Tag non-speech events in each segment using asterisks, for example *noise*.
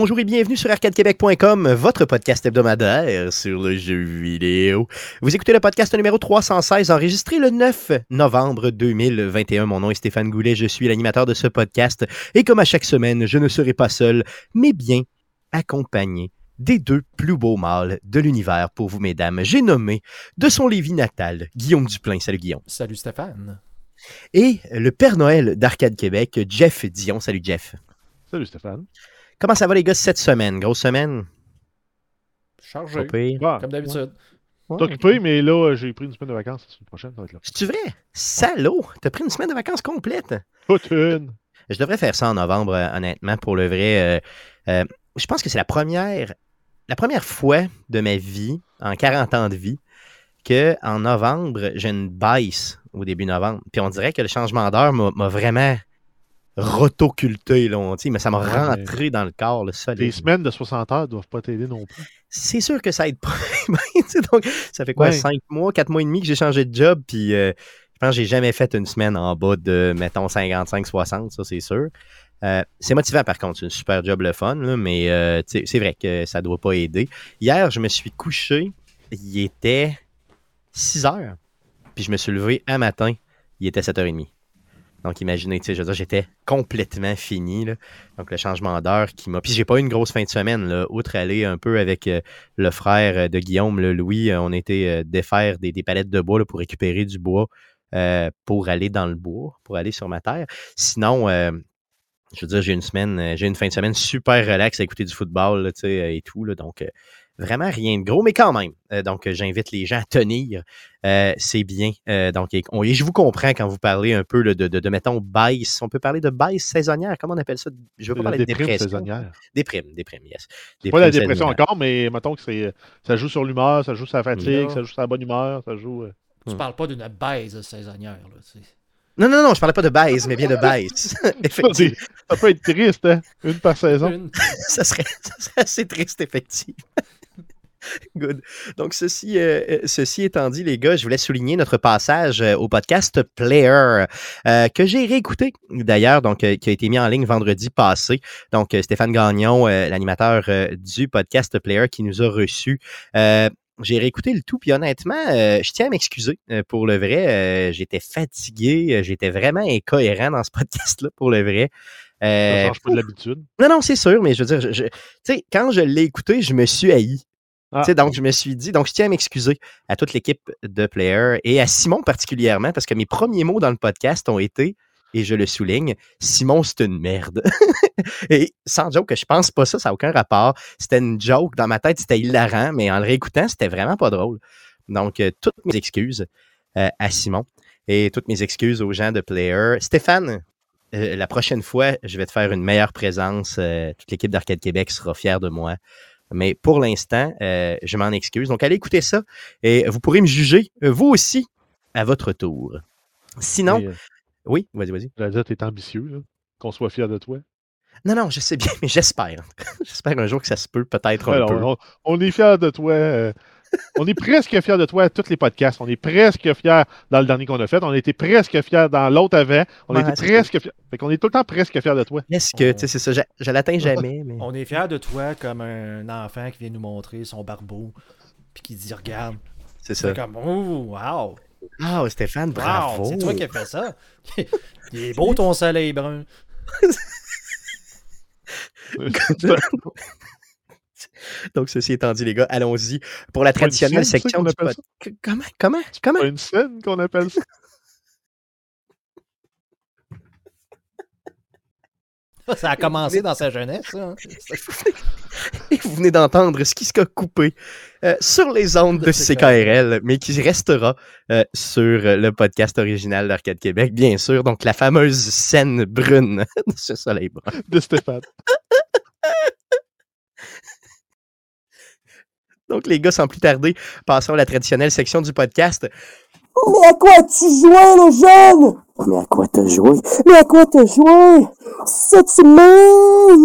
Bonjour et bienvenue sur arcadequebec.com, votre podcast hebdomadaire sur le jeu vidéo. Vous écoutez le podcast numéro 316, enregistré le 9 novembre 2021. Mon nom est Stéphane Goulet, je suis l'animateur de ce podcast. Et comme à chaque semaine, je ne serai pas seul, mais bien accompagné des deux plus beaux mâles de l'univers pour vous, mesdames. J'ai nommé de son Lévis natal, Guillaume Duplain. Salut Guillaume. Salut Stéphane. Et le Père Noël d'Arcade Québec, Jeff Dion. Salut Jeff. Salut Stéphane. Comment ça va les gars cette semaine? Grosse semaine? Chargé. Pas pire. Ah, Comme d'habitude. T'es occupé, mais là, j'ai pris une semaine de vacances. La semaine prochaine, ça va être là. C'est-tu vrai? Salaud! T'as pris une semaine de vacances complète? Toute une. Je devrais faire ça en novembre, euh, honnêtement, pour le vrai. euh, euh, je pense que c'est la première, la première fois de ma vie, en 40 ans de vie, que en novembre, j'ai une baisse au début novembre. Puis on dirait que le changement d'heure m'a m'a vraiment rotoculté, là, on dit, mais ça m'a Ouais. rentré dans le corps, le solide. Les semaines de 60 heures doivent pas t'aider non plus. c'est sûr que ça aide pas. *laughs* Donc, ça fait quoi, Ouais. 5 mois, 4 mois et demi que j'ai changé de job, puis euh, je pense que j'ai jamais fait une semaine en bas de, mettons, 55-60, ça c'est sûr. Euh, c'est motivant par contre, c'est une super job le fun, là, mais euh, c'est vrai que ça doit pas aider. Hier, je me suis couché, il était 6 heures, puis je me suis levé un matin, il était 7h30. Donc imaginez, tu sais, je veux dire, j'étais complètement fini. là. Donc le changement d'heure qui m'a. Puis j'ai pas eu une grosse fin de semaine, là. Outre aller un peu avec euh, le frère euh, de Guillaume, le Louis, euh, on était défaire des, des palettes de bois là, pour récupérer du bois pour aller dans le bois, pour aller sur ma terre. Sinon, je veux dire, j'ai une semaine, j'ai une fin de semaine super relax à écouter du football là, tu sais, et tout. Là, donc, vraiment rien de gros, mais quand même. Euh, donc, euh, j'invite les gens à tenir. Euh, c'est bien. Euh, donc, et, on- et je vous comprends quand vous parlez un peu là, de, de, de, mettons, baisse. On peut parler de baisse saisonnière? Comment on appelle ça? Je veux pas parler de déprime dépression. saisonnière. Déprime, déprime, yes. C'est pas la Déprime dépression encore, mais mettons que c'est, ça joue sur l'humeur, ça joue sur la fatigue, Non. ça joue sur la bonne humeur, ça joue. euh, Tu Hmm. parles pas d'une baise saisonnière. Là, tu sais. Non, non, non, je parlais pas de baisse, mais bien de baisse. effectivement. *laughs* *laughs* Ça peut être triste, hein? Une par saison. Une- *laughs* ça, serait, ça serait assez triste, effectivement. *laughs* Good. Donc, ceci, euh, euh, ceci étant dit, les gars, je voulais souligner notre passage euh, au podcast Player, euh, que j'ai réécouté d'ailleurs, donc qui a été mis en ligne vendredi passé. Donc, Stéphane Gagnon, l'animateur du podcast Player qui nous a reçus. J'ai réécouté le tout, puis honnêtement, euh, je tiens à m'excuser euh, pour le vrai. euh, j'étais fatigué, j'étais vraiment incohérent dans ce *laughs* podcast-là pour le vrai. Ça change pas de l'habitude. non, non, c'est sûr, mais je veux dire, tu sais, quand je l'ai écouté, je me suis haï. Ah. Donc, je me suis dit, donc je tiens à m'excuser à toute l'équipe de Player et à Simon particulièrement, parce que mes premiers mots dans le podcast ont été, et je le souligne, Simon, c'est une merde. *laughs* et sans joke, je pense pas ça, ça n'a aucun rapport. C'était une joke, dans ma tête, c'était hilarant, mais en le réécoutant, c'était vraiment pas drôle. Donc, euh, toutes mes excuses euh, à Simon et toutes mes excuses aux gens de Player. Stéphane, euh, la prochaine fois, je vais te faire une meilleure présence. toute l'équipe d'Arcade Québec sera fière de moi. Mais pour l'instant, euh, je m'en excuse. Donc, allez écouter ça et vous pourrez me juger, euh, vous aussi, à votre tour. Sinon, Mais, euh, oui, vas-y, vas-y. j'allais dire, t'es ambitieux, là. Qu'on soit fier de toi. Non, non, je sais bien, *laughs* mais j'espère. *laughs* j'espère un jour que ça se peut peut-être un Alors, peu. on, on est fiers de toi. On est presque fiers de toi à tous les podcasts. On est presque fiers dans le dernier qu'on a fait. On était presque fiers dans l'autre avant. On Ouais, était presque fiers. Fait qu'on est tout le temps presque fiers de toi. Est-ce que, tu sais, c'est ça, je, je l'atteins jamais, mais... On est fiers de toi comme un enfant qui vient nous montrer son barbeau. Puis qui dit Regarde. C'est ça. C'est comme Oh, wow. Ah, Stéphane, bravo. Wow, c'est toi qui as fait ça. *laughs* Il est beau ton soleil brun. *laughs* *laughs* *laughs* Donc, ceci étant dit, les gars, allons-y pour la traditionnelle scène, section du qu'on appelle pod. Que- Comment? Comment? Comment? pas une scène qu'on appelle ça? Ça a commencé dans sa jeunesse. ça, hein. *laughs* Et vous venez d'entendre ce qui se a coupé euh, sur les ondes de De CKRL, mais qui restera euh, sur euh, le podcast original d'Arcade Québec, bien sûr. Donc, la fameuse scène brune *laughs* de ce soleil brun. de Stéphane. Donc, les gars, sans plus tarder, passons à la traditionnelle section du podcast. Mais à quoi tu joué, le jeune? Mais à quoi t'as joué? Mais à quoi t'as joué? Cette semaine?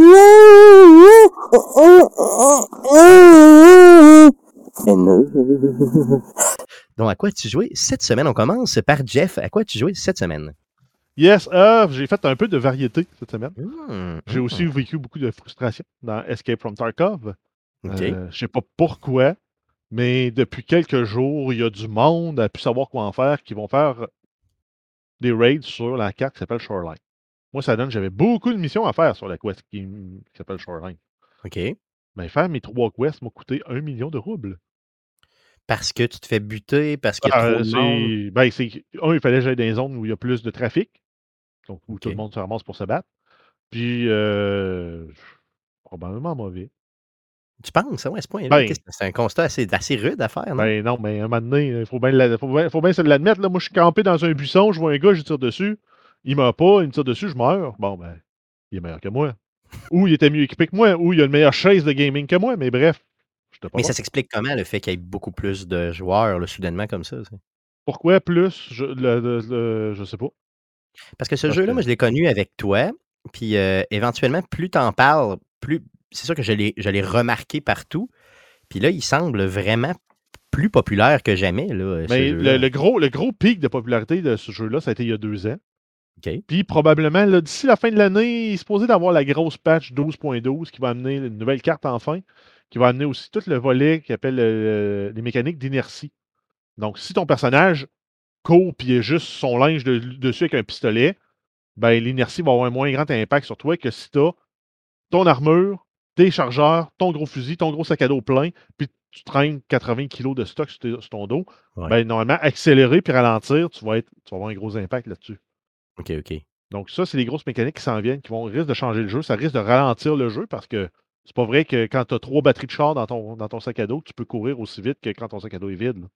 Donc, à quoi as-tu joué cette semaine? On commence par Jeff. À quoi as-tu joué cette semaine? Yes, euh, j'ai fait un peu de variété cette semaine. Hmm, J'ai hmm, aussi vécu beaucoup de frustration dans Escape from Tarkov. Euh, je sais pas pourquoi, mais depuis quelques jours, il y a du monde à plus savoir quoi en faire qui vont faire des raids sur la carte qui s'appelle Shoreline. Moi, ça donne j'avais beaucoup de missions à faire sur la quest qui, qui s'appelle Shoreline. OK. Mais faire mes trois quests m'a coûté un million de roubles. Parce que tu te fais buter, parce qu'il y a Euh, trop de monde? ben, un, il fallait que j'aille dans des zones où il y a plus de trafic, donc où tout le monde se ramasse pour se battre. Puis, euh, probablement mauvais. Tu penses, ouais, à ce? Ben- c'est- un constat assez, assez rude à faire, non? Ben non, mais à un moment donné, il faut bien, faut bien, faut bien se l'admettre. Là. Moi, je suis campé dans un buisson, je vois un gars, je tire dessus. Il meurt pas, il me tire dessus, je meurs. Bon, ben, il est meilleur que moi. ou il était mieux équipé que moi, ou il a une meilleure chaise de gaming que moi, mais bref. pas Mais bon. ça s'explique comment, le fait qu'il y ait beaucoup plus de joueurs, là, soudainement, comme ça? ça? Pourquoi plus? Je, le, le- le- je sais pas. Parce que ce jeu-là, que- moi, je l'ai connu avec toi. Puis euh, éventuellement, plus t'en parles, plus. C'est sûr que je l'ai remarqué partout. Puis là, il semble vraiment plus populaire que jamais. Là, Mais le, le gros, le gros pic de popularité de ce jeu-là, ça a été il y a deux ans. Puis probablement, d'ici la fin de l'année, il est supposé d'avoir la grosse patch 12.12 qui va amener une nouvelle carte enfin, qui va amener aussi tout le volet qui appelle euh, les mécaniques d'inertie. Donc, si ton personnage court a juste son linge de- dessus avec un pistolet, ben l'inertie va avoir un moins grand impact sur toi que si tu as ton armure, tes chargeurs, ton gros fusil, ton gros sac à dos plein, puis tu traînes 80 kg de stock sur, ton dos, Ouais. ben normalement, accélérer puis ralentir, tu vas, être, tu vas avoir un gros impact là-dessus. OK, OK. Donc, ça, c'est les grosses mécaniques qui s'en viennent, qui vont risque de changer le jeu. Ça risque de ralentir le jeu parce que c'est pas vrai que quand tu as trois batteries de char dans ton, dans ton sac à dos, tu peux courir aussi vite que quand ton sac à dos est vide. là.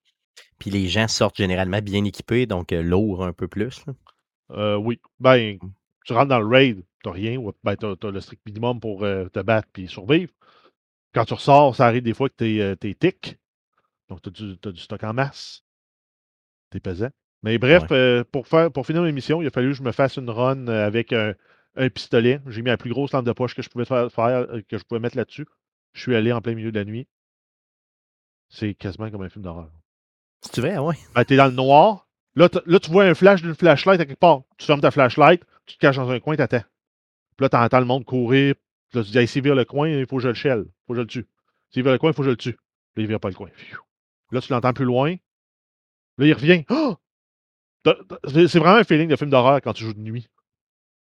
Puis les gens sortent généralement bien équipés, donc euh, lourds un peu plus. Euh, oui. Ben, tu rentres dans le raid, t'as rien. ou Ben, t'as, t'as le strict minimum pour euh, te battre puis survivre. Quand tu ressors, ça arrive des fois que t'es, euh, t'es tic. Donc, t'as du, t'as du stock en masse. T'es pesant. Mais bref, euh, pour, faire, pour finir l'émission, il a fallu que je me fasse une run avec un, un pistolet. J'ai mis la plus grosse lampe de poche que je pouvais faire, faire, que je pouvais mettre là-dessus. Je suis allé en plein milieu de la nuit. C'est quasiment comme un film d'horreur. C'est vrai, ouais. Ben, t'es dans le noir. Là, là, tu vois un flash d'une flashlight à quelque part. Tu fermes ta flashlight, tu te caches dans un coin, t'attends. Puis là, t'entends le monde courir. Puis là, tu dis, hey, s'il vire le coin, il faut que je le shell. Il faut que je le tue. S'il vire le coin, il faut que je le tue. Puis là, il vire pas le coin. Là, tu l'entends plus loin. Là, il revient. *gasps* C'est vraiment un feeling de film d'horreur quand tu joues de nuit.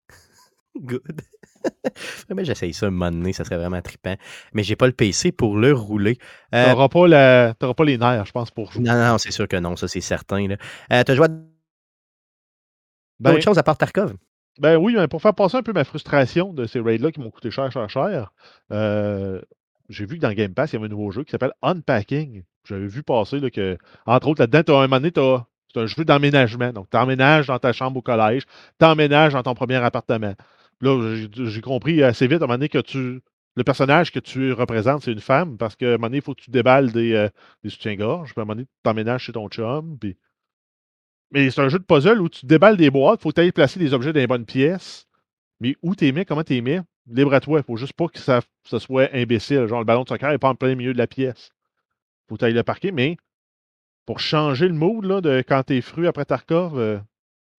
*laughs* Good. *laughs* Vraiment, j'essaye ça un moment donné, ça serait vraiment trippant. Mais j'ai pas le PC pour le rouler. Euh, T'auras pas, la... pas les nerfs, je pense, pour jouer. non, non, c'est sûr que non, ça c'est certain. Euh, T'as joué à Ben, d'autres choses à part Tarkov? Ben oui, mais pour faire passer un peu ma frustration de ces raids-là qui m'ont coûté cher, cher, cher, euh, j'ai vu que dans Game Pass, il y avait un nouveau jeu qui s'appelle Unpacking. J'avais vu passer que, entre autres, là-dedans, t'as un moment donné, c'est un jeu d'emménagement. Donc, tu emménages dans ta chambre au collège, tu emménages dans ton premier appartement. Là, j'ai- j'ai compris assez vite à un moment donné que tu. Le personnage que tu représentes, c'est une femme, parce qu'à un moment donné, il faut que tu déballes des, euh, des soutiens-gorge. Puis à un moment donné, tu t'emménages chez ton chum. Puis... Mais c'est un jeu de puzzle où tu déballes des boîtes, il faut que tu ailles placer des objets dans les bonnes pièces. Mais où tu les mets, comment tu les mets, libre à toi. Il faut juste pas que ça, ça soit imbécile. Genre, le ballon de soccer n'est pas en plein milieu de la pièce. faut que tu ailles le parquer, mais pour changer le mood là, de quand t'es fru après Tarkov, euh,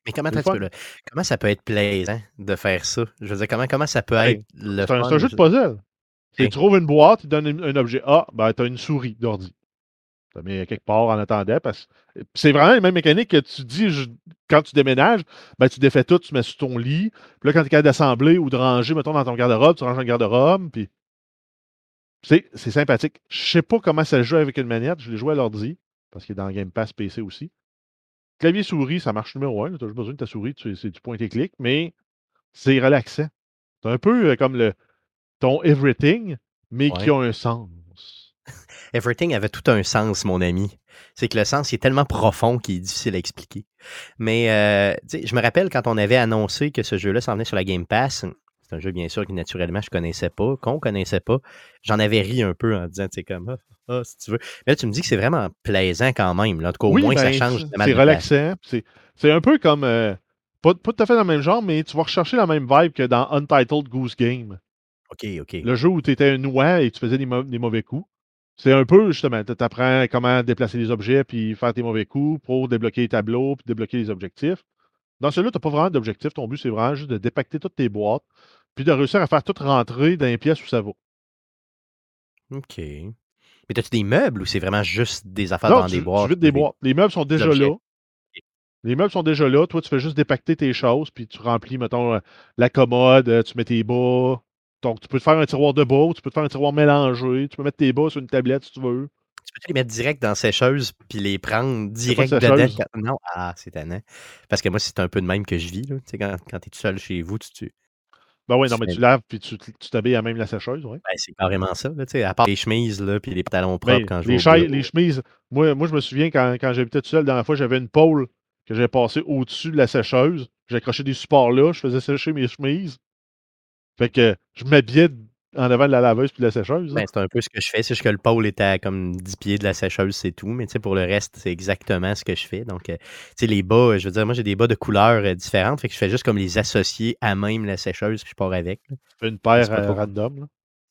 Mais comment, là, ça peut être plaisant de faire ça? Je veux dire, comment, comment ça peut Ben, être le c'est un, fun? c'est un jeu de puzzle. Tu trouves une boîte, tu donnes un, un objet A, ben, tu as une souris d'ordi. Tu la mets quelque part en attendant. Parce... C'est vraiment la même mécanique que tu dis je- quand tu déménages, ben, tu défais tout, tu mets sur ton lit. Puis là, quand tu es capable d'assembler ou de ranger, mettons, dans ton garde-robe, tu ranges dans le garde-robe. Puis c'est c'est sympathique. Je sais pas comment ça se joue avec une manette. Je l'ai joué à l'ordi, parce qu'il est dans Game Pass PC aussi. Clavier souris, ça marche numéro un. Tu as juste besoin de ta souris, tu- c'est du point et clic, mais c'est relaxant. C'est un peu euh, comme le ton everything, mais qui a un sens. Everything avait tout un sens, mon ami. C'est que le sens il est tellement profond qu'il est difficile à expliquer. Mais euh, je me rappelle quand on avait annoncé que ce jeu-là s'en venait sur la Game Pass. C'est un jeu, bien sûr, que naturellement, je connaissais pas, qu'on connaissait pas. J'en avais ri un peu en disant, tu sais, comme, ah, ah, si tu veux. Mais là, tu me dis que c'est vraiment plaisant quand même. Là. En tout cas, au oui, moins, ça ben, change c'est- relaxant. C'est un peu comme. euh, pas, pas tout à fait dans le même genre, mais tu vas rechercher la même vibe que dans Untitled Goose Game. OK, OK. Le jeu où tu étais un oie et tu faisais des mauvais coups. C'est un peu, justement, tu apprends comment déplacer les objets puis faire tes mauvais coups pour débloquer les tableaux puis débloquer les objectifs. Dans celui-là, tu n'as pas vraiment d'objectif. Ton but, c'est vraiment juste de dépacter toutes tes boîtes, puis de réussir à faire tout rentrer dans les pièces où ça va. OK. Mais as-tu des meubles ou c'est vraiment juste des affaires Non, dans tu, des tu boîtes? vides des boîtes. Les meubles sont déjà là. Les meubles sont déjà là. Toi, tu fais juste dépacter tes choses, puis tu remplis, mettons, euh, la commode, euh, tu mets tes bas. Donc, tu peux te faire un tiroir de bas, tu peux te faire un tiroir mélangé. Tu peux mettre tes bas sur une tablette si tu veux. Tu peux les mettre direct dans la sécheuse puis les prendre direct de dedans? quand- Non, ah, c'est tannant. Parce que moi, c'est un peu de même que je vis. Là. Tu sais, quand, quand tu es tout seul chez vous, tu, tu- Ben oui, non, mais tu laves, puis tu tu t'habilles à même la sécheuse, oui. ben, c'est carrément ça. Là, tu sais, à part les chemises là, puis les pantalons propres Ben, quand je les, vais les chemises, moi, moi, je me souviens quand, quand j'habitais tout seul, la dernière fois, j'avais une pôle que j'avais passée au-dessus de la sécheuse. J'ai accroché des supports là, je faisais sécher mes chemises. Fait que je m'habillais en avant de la laveuse puis de la sécheuse. là. Ben, c'est un peu ce que je fais. C'est juste que le pôle était à comme 10 pieds de la sécheuse, c'est tout. Mais pour le reste, c'est exactement ce que je fais. Donc, euh, les bas, euh, je veux dire, moi, j'ai des bas de couleurs euh, différentes. Fait que je fais juste comme les associer à même la sécheuse, puis je pars avec. là. une paire euh, trop- random. là.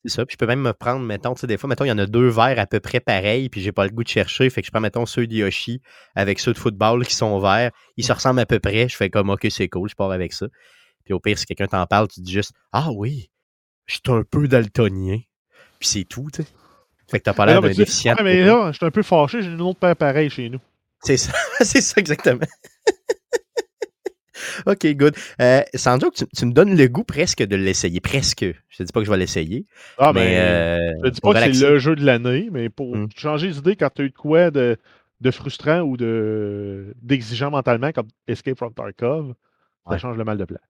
C'est ça. Puis je peux même me prendre, mettons, tu sais, des fois, mettons, il y en a deux verts à peu près pareils, puis j'ai pas le goût de chercher. Fait que je prends, mettons, ceux de Yoshi avec ceux de football qui sont verts. Ils se ressemblent à peu près. Je fais comme, OK, c'est cool, je pars avec ça. Puis au pire, si quelqu'un t'en parle, tu dis juste, Ah oui, je suis un peu daltonien. Puis c'est tout, tu sais. Fait que t'as pas l'air d'un déficient. mais là, je suis un peu fâché, j'ai une autre paire pareille chez nous. C'est ça, *laughs* c'est ça exactement. *laughs* OK, good. Euh, sans tu, tu me donnes le goût presque de l'essayer. Presque. Je te dis pas que je vais l'essayer. Ah, mais ben, euh, je te dis pas que c'est le jeu de l'année, mais pour Mm. changer d'idée quand tu as eu de quoi de, de frustrant ou de d'exigeant mentalement, comme Escape from Tarkov, ça change le mal de place.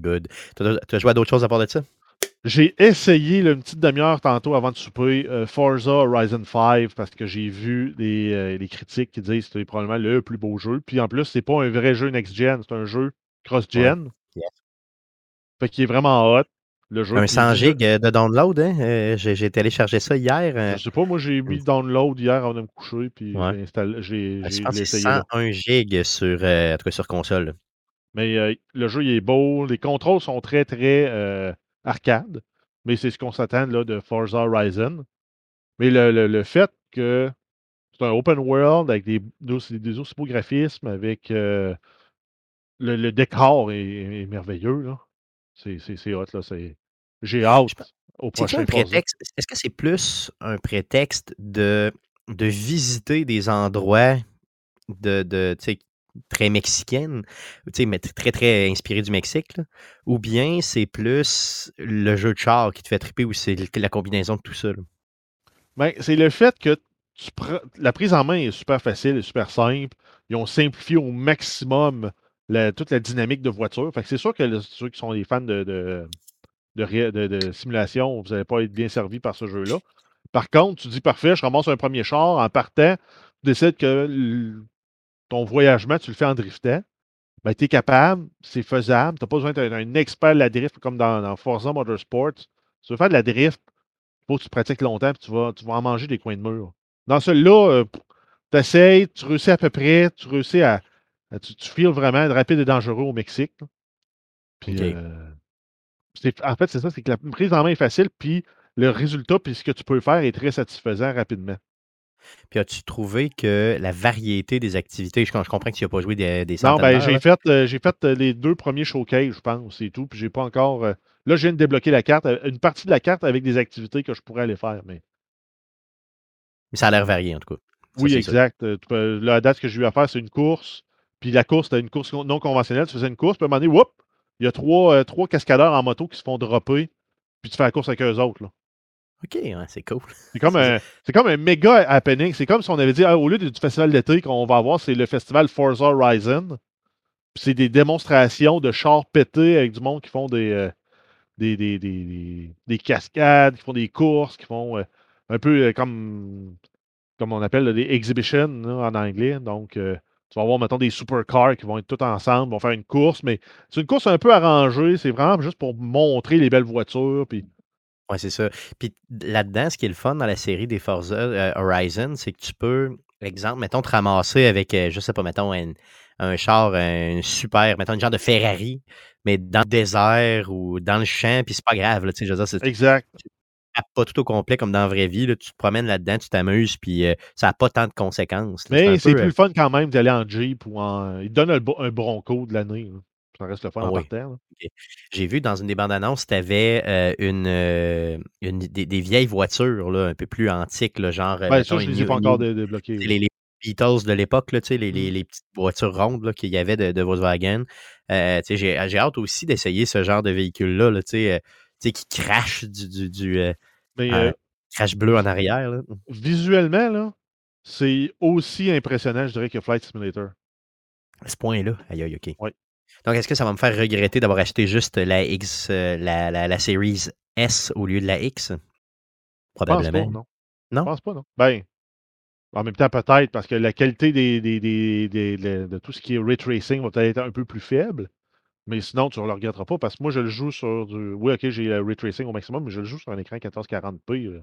Good. Tu as joué à d'autres choses à part de ça? J'ai essayé là, une petite demi-heure tantôt avant de souper euh, Forza Horizon 5 parce que j'ai vu les, euh, les critiques qui disent que c'est probablement le plus beau jeu. Puis en plus, c'est pas un vrai jeu next-gen, c'est un jeu cross-gen. Fait qu'il est vraiment hot. Le jeu. Un Puis 100 déjà- gigs euh, de download, hein? Euh, j'ai téléchargé ça hier. euh, Je sais pas, moi j'ai mis le download hier avant de me coucher, puis Ouais. j'ai c'est essayé. là. 101 gigs sur, euh, en tout cas sur console. Mais euh, le jeu, il est beau. Les contrôles sont très, très euh, arcade. Mais c'est ce qu'on s'attend là, de Forza Horizon. Mais le, le- le fait que c'est un open world avec des, des, des aussi beaux graphismes, avec euh, le, le décor est, est merveilleux. Là. C'est, c'est, c'est hot. Là. C'est, j'ai hâte au prochain un Forza. prétexte. Est-ce que c'est plus un prétexte de, de visiter des endroits de, de très sais, mais très, très inspiré du Mexique, ou bien c'est plus le jeu de char qui te fait triper ou c'est la combinaison de tout ça? Ben, c'est le fait que la prise en main est super facile super simple. Ils ont simplifié au maximum toute la dynamique de voiture. C'est sûr que ceux qui sont des fans de, de, simulation, vous n'allez pas être bien servi par ce jeu-là. Par contre, tu dis parfait, je ramasse un premier char en partant, tu décides que ton voyagement, tu le fais en driftant. Ben, tu es capable, c'est faisable. Tu n'as pas besoin d'être un expert de la drift comme dans, dans Forza Motorsport. Tu veux faire de la drift, faut que tu pratiques longtemps puis tu vas, tu vas en manger des coins de mur. Dans celui-là, tu essayes, tu réussis à peu près, tu réussis à. à- tu, tu feels vraiment rapide et dangereux au Mexique. Puis, euh, en fait, c'est ça, c'est que la prise en main est facile, puis le résultat, puis ce que tu peux faire est très satisfaisant rapidement. Puis as-tu trouvé que la variété des activités, je, je comprends que tu n'as pas joué des, des Non, ben, d'heures, j'ai fait, euh, j'ai fait euh, les deux premiers showcases, je pense, c'est tout. Puis j'ai pas encore. euh, là, je viens de débloquer la carte, euh, une partie de la carte avec des activités que je pourrais aller faire. Mais Mais ça a l'air varié en tout cas. Ça, oui, exact. Euh, la date que j'ai eu à faire, c'est une course. Puis la course, c'était une course non conventionnelle. Tu faisais une course, puis à un moment donné, whoop, il y a trois, euh, trois cascadeurs en moto qui se font dropper, puis tu fais la course avec eux autres. là. Ok, ouais, c'est cool. *laughs* C'est comme, un, c'est comme un méga happening. C'est comme si on avait dit, ah, au lieu du festival d'été qu'on va avoir, c'est le festival Forza Horizon. C'est des démonstrations de chars pétés avec du monde qui font des, euh, des, des, des, des- des cascades, qui font des courses, qui font euh, un peu euh, comme, comme on appelle là, des exhibitions là, en anglais. Donc, tu vas avoir, mettons, des supercars qui vont être tous ensemble, vont faire une course, mais c'est une course un peu arrangée. C'est vraiment juste pour montrer les belles voitures. Puis Ouais, c'est ça. Puis là-dedans, ce qui est le fun dans la série des Forza euh, Horizon, c'est que tu peux, exemple, mettons, te ramasser avec, euh, je sais pas, mettons, un, un char, un super, mettons, une genre de Ferrari, mais dans le désert ou dans le champ, puis c'est pas grave, là, tu sais, je veux dire, Exact. pas tout au complet comme dans la vraie vie. là. Tu te promènes là-dedans, tu t'amuses, puis euh, ça n'a pas tant de conséquences. là. Mais c'est plus euh, le fun quand même d'aller en Jeep ou en. Il donne un, un Bronco de l'année. Ça reste le fun Ah en oui. J'ai vu dans une des bandes annonces, tu avais une, euh, une- des, des vieilles voitures là, un peu plus antiques, là, genre. euh, Ouais, mettons, ça, je une ne les ai pas encore Beatles de l'époque, tu sais, les, les- les petites voitures rondes qu'il y avait de, de Volkswagen. Euh, j'ai hâte aussi d'essayer ce genre de véhicule-là, là, euh, qui crache du, du, du, euh, Mais euh, euh, crash bleu en arrière. là. visuellement, c'est aussi impressionnant, je dirais, que Flight Simulator. À ce point-là. Aïe, aïe, OK. Oui. Donc, est-ce que ça va me faire regretter d'avoir acheté juste la X, euh, la, la, la Series S au lieu de la X? Je pense pas, Probablement. non. Non? Je pense pas, non. Ben, en même temps, peut-être, parce que la qualité des, des- des- de, de tout ce qui est ray tracing va peut-être être un peu plus faible. Mais sinon, tu ne le regretteras pas parce que moi, je le joue sur du. Oui, ok, j'ai le ray tracing au maximum, mais je le joue sur un écran 1440p.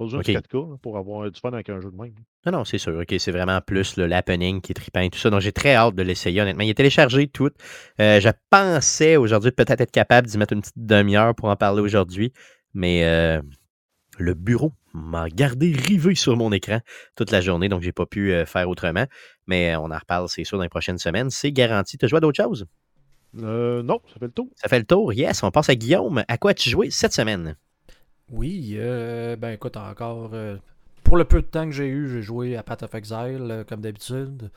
Pas besoin OK. de 4K là, pour avoir du fun avec un jeu de même. Non, non, c'est sûr. OK, c'est vraiment plus le l'happening qui est trippant et tout ça. Donc, j'ai très hâte de l'essayer, honnêtement. Il est téléchargé tout. Euh, je pensais aujourd'hui peut-être être capable d'y mettre une petite demi-heure pour en parler aujourd'hui, mais euh, le bureau m'a gardé rivé sur mon écran toute la journée, donc j'ai pas pu euh, faire autrement. Mais on en reparle, c'est sûr, dans les prochaines semaines. C'est garanti. Tu as joué à d'autres choses? Non, ça fait le tour. Ça fait le tour. Yes, on passe à Guillaume. À quoi as-tu joué cette semaine? Oui, euh, ben écoute, encore. euh, pour le peu de temps que j'ai eu, j'ai joué à Path of Exile, euh, comme d'habitude.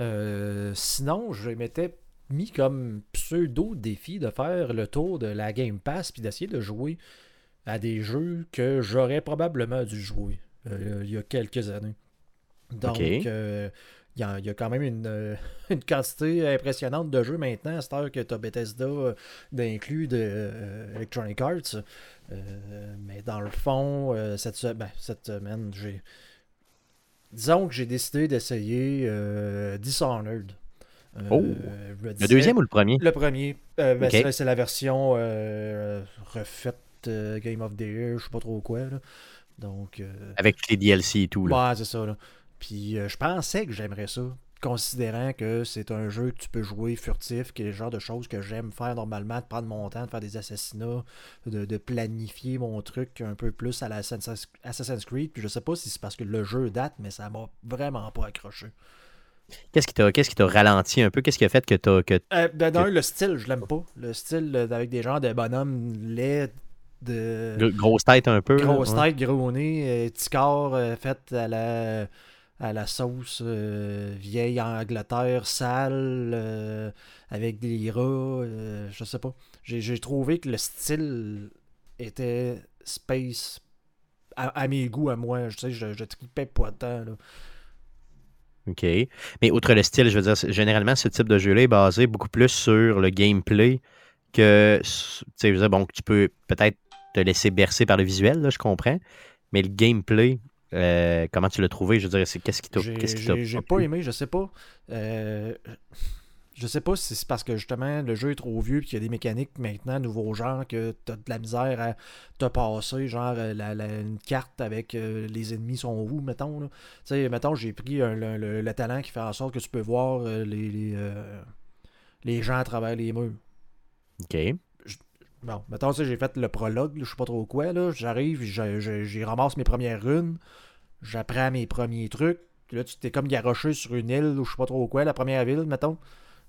Euh, sinon, je m'étais mis comme pseudo-défi de faire le tour de la Game Pass puis d'essayer de jouer à des jeux que j'aurais probablement dû jouer il y a quelques années. Donc. Il y, a, il y a quand même une, euh, *laughs* une quantité impressionnante de jeux maintenant, à cette heure que tu as Bethesda euh, d'inclus de euh, Electronic Arts. Mais dans le fond, cette, ben, cette semaine, j'ai. Disons que j'ai décidé d'essayer euh, Dishonored. Euh, Oh! Le deuxième ou le premier? Le premier. Euh, ben, c'est- la version refaite Game of the Year, je sais pas trop quoi. là. Donc. Avec les DLC et tout. Là. Ouais, c'est ça. Là. Puis euh, je pensais que j'aimerais ça, considérant que c'est un jeu que tu peux jouer furtif, qui est le genre de choses que j'aime faire normalement, de prendre mon temps, de faire des assassinats, de, de planifier mon truc un peu plus à la Assassin's Creed. Puis je sais pas si c'est parce que le jeu date, mais ça m'a vraiment pas accroché. Qu'est-ce qui t'a qu'est-ce qui t'a ralenti un peu? Qu'est-ce qui a fait que t'as. Que... Euh, ben, d'un, le style, je l'aime pas. Le style euh, avec des genres de bonhommes laids, de. Gr- Grosse tête un peu. là, Grosse ouais. tête, gros nez, petit corps euh, fait à la, à la sauce euh, vieille Angleterre, sale, euh, avec des rats, euh, je sais pas. J'ai trouvé que le style était space à, mes goûts, à moi. Je sais, je, je tripais pas tant. Là. OK. Mais outre le style, je veux dire, généralement, ce type de jeu-là est basé beaucoup plus sur le gameplay que, tu sais, bon, tu peux peut-être te laisser bercer par le visuel, là, je comprends. Mais le gameplay, euh, comment tu l'as trouvé? Je veux dire, c'est qu'est-ce qui t'a J'ai qu'est-ce qui t'a j'ai- pas aimé, je sais pas. Euh, je sais pas si c'est parce que justement le jeu est trop vieux et qu'il y a des mécaniques maintenant, nouveaux genres, que t'as de la misère à te passer, genre euh, la, la- une carte avec euh, les ennemis sont où, mettons. Tu sais, mettons, j'ai pris un- le, le- le talent qui fait en sorte que tu peux voir les, les, les gens à travers les murs. OK. Bon, mettons, sais, j'ai fait le prologue, je sais pas trop quoi, là. J'arrive, j'y ramasse mes premières runes, j'apprends mes premiers trucs. Puis là, tu t'es comme garoché sur une île ou je sais pas trop quoi, la première ville, mettons.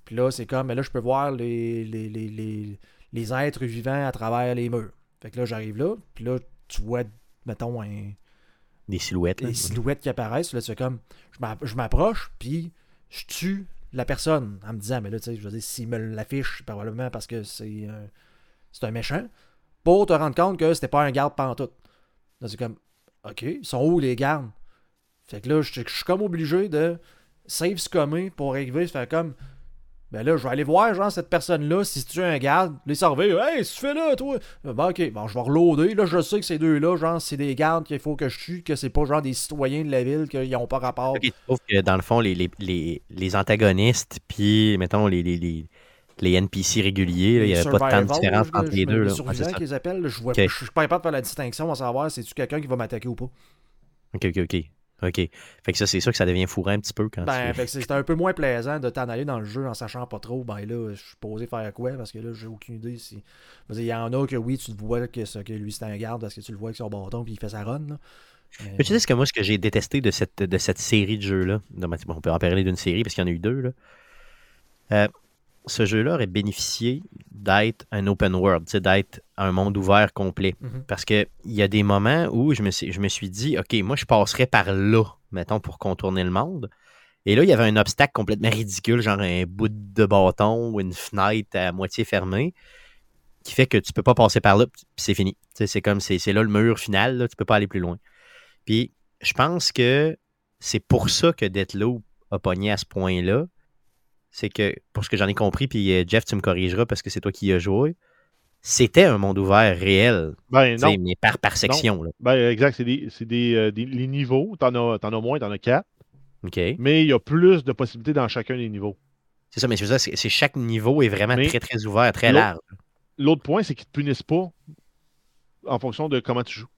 Puis là, c'est comme, mais là, je peux voir les, les, les, les, les êtres vivants à travers les murs. Fait que là, j'arrive là, puis là, tu vois, mettons, un, Des silhouettes. là. les silhouettes qui apparaissent. Là, tu fais comme, je m'app- je m'approche, puis je tue la personne en me disant, mais là, tu sais, je veux dire, s'il me l'affiche, probablement parce que c'est c'est un méchant, pour te rendre compte que c'était pas un garde pantoute. Là, c'est comme, ok, ils sont où les gardes? Fait que là, je suis comme obligé de save scummer pour arriver, faire comme, ben là, je vais aller voir, genre, cette personne-là, si tu es un garde, les servir, hey, que tu fais là, toi? Ben, ok, bon, je vais reloader. Là, je sais que ces deux-là, genre, c'est des gardes qu'il faut que je tue, que c'est pas genre des citoyens de la ville, qu'ils ont pas rapport. Ok, tu que dans le fond, les, les, les, les antagonistes, puis, mettons, les, les, les NPC réguliers, là, il n'y Les avait pas tant de différence je- entre je les deux. Les là. Survivants ça. qu'ils appellent, je vois Ok. je suis pas capable de faire la distinction à savoir si tu quelqu'un qui va m'attaquer ou pas. OK, OK, OK. OK. Fait que ça, c'est sûr que ça devient fourré un petit peu quand Ben, tu... fait que c'est- c'était un peu moins plaisant de t'en aller dans le jeu en sachant pas trop. Ben là, je suis posé faire quoi parce que là, j'ai aucune idée si. Il y en a que oui, tu te vois que, que lui c'est un garde parce que tu le vois avec son bâton puis il fait sa run. Là. Mais- Mais tu sais ce que moi, ce que j'ai détesté de cette, de cette série de jeux-là, bon, on peut en parler d'une série parce qu'il y en a eu deux, là. Euh, ce jeu-là aurait bénéficié d'être un open world, d'être un monde ouvert complet. Mhm. Parce qu'il y a des moments où je me, suis, je me suis dit, OK, moi, je passerais par là, mettons, pour contourner le monde. Et là, il y avait un obstacle complètement ridicule, genre un bout de bâton ou une fenêtre à moitié fermée, qui fait que tu peux pas passer par là, puis c'est fini. C'est comme, c'est c'est là le mur final, là, tu peux pas aller plus loin. Puis, je pense que c'est pour ça que Deathloop a pogné à ce point-là. C'est que, pour ce que j'en ai compris, puis euh, Jeff, tu me corrigeras parce que c'est toi qui y as joué, c'était un monde ouvert réel, Ben non. mais par, par section. Là. Ben, exact. C'est des, c'est des, euh, des- les niveaux. T'en as, as moins, t'en as quatre. OK. Mais il y a plus de possibilités dans chacun des niveaux. C'est ça, mais c'est ça, c'est chaque niveau est vraiment Mais très, très ouvert, très large. L'autre point, c'est qu'ils ne te punissent pas en fonction de comment tu joues.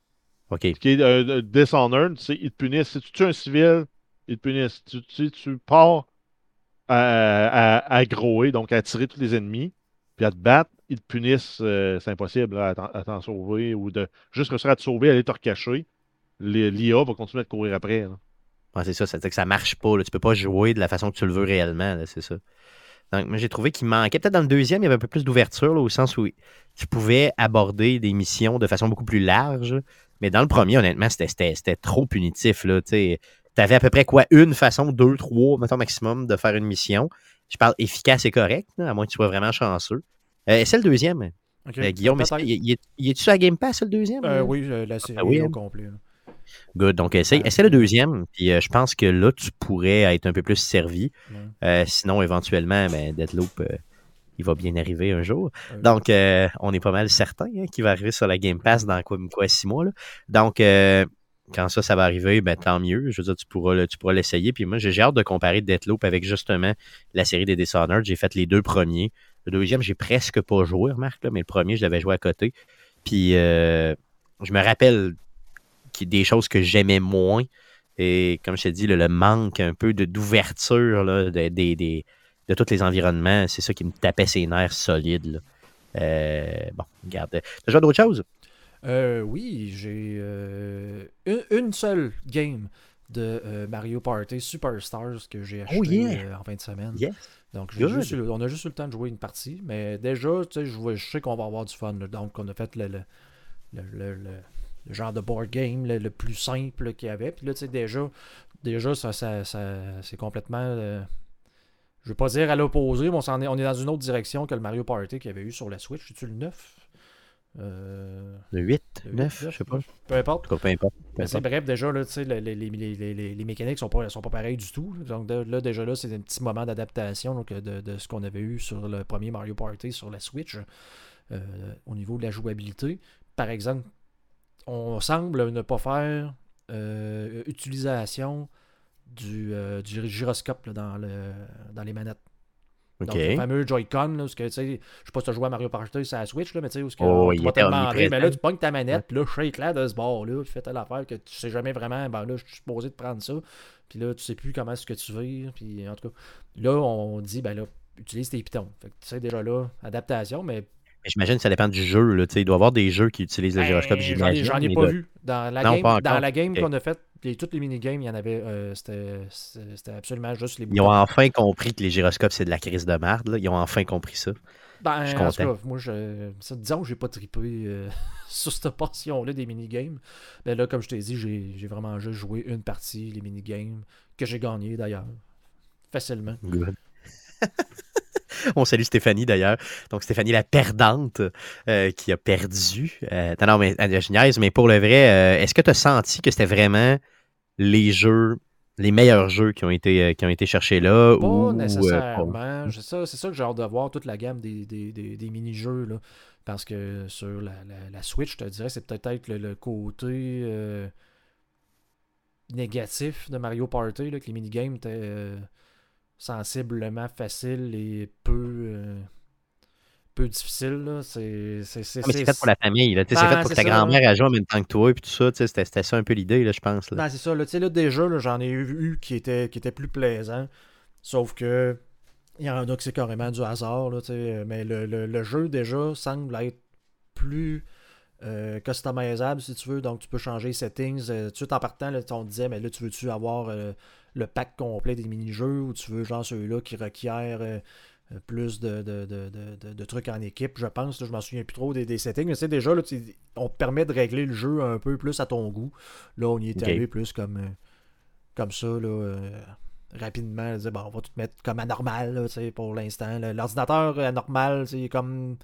OK. Ce qui est euh, Dishonored, c'est ils te punissent. Si tu tues un civil, ils te punissent. Si tu, si tu pars à, donc à tirer tous les ennemis, puis à te battre, ils te punissent. euh, c'est impossible là, à t'en- sauver ou de juste réussir à te sauver, aller te recacher. L'IA va continuer à te courir après. là. C'est ça, ça veut dire que ça marche pas. Là. Tu peux pas jouer de la façon que tu le veux réellement, là, c'est ça. Donc, moi, j'ai trouvé qu'il manquait. Peut-être dans le deuxième, il y avait un peu plus d'ouverture, là, au sens où tu pouvais aborder des missions de façon beaucoup plus large. Mais dans le premier, honnêtement, c'était- trop punitif. Tu avais à peu près quoi, une façon, deux, trois, mettons maximum, de faire une mission. Je parle efficace et correct, à moins que tu sois vraiment chanceux. Euh, c'est le deuxième. Euh, Guillaume, qu'il- il, est- il est-tu sur la Game Pass, le deuxième? Euh, là? oui, euh, la série oui, au hein. complet. là. Good. Donc, essaie, Ouais. essaie le deuxième. Puis, euh, je pense que là, tu pourrais être un peu plus servi. Euh, sinon, éventuellement, ben, Deathloop, euh, il va bien arriver un jour. Donc, euh, on est pas mal certain hein, qu'il va arriver sur la Game Pass dans quoi, quoi six mois. là. Donc, euh, quand ça, ça va arriver, ben, tant mieux. Je veux dire, tu pourras, l'essayer. Puis moi, j'ai hâte de comparer Deathloop avec justement la série des Dishonored. J'ai fait les deux premiers. Le deuxième, j'ai presque pas joué, remarque, là, mais le premier, je l'avais joué à côté. Puis, euh, je me rappelle des choses que j'aimais moins. Et comme je t'ai dit, le, manque un peu d'ouverture de, de tous les environnements, c'est ça qui me tapait ses nerfs solides. là. Euh, bon, regarde. T'as joué d'autres choses? Euh, oui, j'ai euh, une, une seule game de euh, Mario Party Superstars que j'ai acheté Oh, yeah. euh, en fin de semaine. Yes. Donc, juste on a juste eu le temps de jouer une partie, mais déjà, tu sais, je, je sais qu'on va avoir du fun. là. donc, on a fait le, le, le, le- genre de board game le, plus simple qu'il y avait. Puis là, tu sais, déjà, déjà ça, ça, ça- c'est complètement. je veux pas dire à l'opposé, mais on, s'en est, on est dans une autre direction que le Mario Party qu'il y avait eu sur la Switch. C'est-tu le 9 Euh, Le 8, le 9, 8, je sais pas. Peu importe. cas, peu importe. Peu importe. bref, déjà, là, les, les, les, les, mécaniques sont pas, sont pas pareilles du tout. Donc de- là, déjà là, c'est un petit moment d'adaptation de, de ce qu'on avait eu sur le premier Mario Party sur la Switch euh, au niveau de la jouabilité. Par exemple, on semble ne pas faire euh, utilisation du, du gyroscope là, dans, le, dans les manettes. Donc, le fameux Joy-Con, là, parce que, tu sais, je sais pas si tu as joué à Mario Party sur la Switch, là, mais tu sais, où que, Oh, on il va te était demander, mais là, tu pognes ta manette, puis là, shake là de ce bord-là, tu fais telle affaire que tu sais jamais vraiment, ben là, je suis supposé de prendre ça, puis là, tu sais plus comment est-ce que tu vires, puis en tout cas, là, on dit, ben là, utilise tes pitons. Fait que tu sais déjà là, adaptation, Mais J'imagine que ça dépend du jeu. Là, il doit y avoir des jeux qui utilisent le gyroscope, ben, j'en ai, j'imagine. j'en ai pas vu. Dans la Non, game, dans la game qu'on a faite, toutes les mini-games, il y en avait, euh, c'était absolument juste les Ils boutons. ont enfin compris que les gyroscopes, c'est de la crise de merde. là. Ils ont enfin compris ça. Ben, Je suis content. cas, moi, je, ça, disons que j'ai pas trippé euh, *laughs* sur cette portion-là des minigames. Mais là, comme je t'ai dit, j'ai j'ai vraiment juste joué une partie, les minigames, que j'ai gagné d'ailleurs. Facilement. Good. *laughs* *laughs* On salue Stéphanie d'ailleurs. Donc Stéphanie la perdante euh, qui a perdu. Euh, non, non, mais je mais pour le vrai, euh, est-ce que tu as senti que c'était vraiment les jeux, les meilleurs jeux qui ont été, euh, qui ont été cherchés là? Pas ou, nécessairement. C'est ça, que j'ai hâte de voir, toute la gamme des, des, des, des mini-jeux. Parce que sur la, la, la Switch, je te dirais, c'est peut-être le, le côté négatif de Mario Party, là, que les minigames étaient sensiblement faciles et peu, euh, peu difficile. là. C'est c'est- c'est- Ah, mais c'est c'est- fait pour la famille. là. Sais, Ben, c'est fait pour que c'est ta ça. grand-mère elle joue en même temps que toi. Puis tout ça. C'était c'était ça un peu l'idée, là, je pense. là. Ben, c'est ça. Là, là, déjà, là, j'en ai eu qui étaient qui était plus plaisants. Sauf que il y en a que c'est carrément du hasard. Là, mais le, le- le jeu, déjà, semble être plus euh, customisable, si tu veux. Donc, tu peux changer les settings. Euh, en partant, là, on te disait, mais là, tu veux-tu avoir euh, le pack complet des mini-jeux ou tu veux, genre, celui-là qui requiert. euh, euh, plus de, de, de- de- trucs en équipe, je pense. là, je m'en souviens plus trop des, des settings. Mais sais, déjà, là, on te permet de régler le jeu un peu plus à ton goût. Là, on y est arrivé plus comme, euh, comme ça, là, euh, rapidement. bon, on va tout mettre comme anormal là, pour l'instant. L'ordinateur anormal, c'est comme.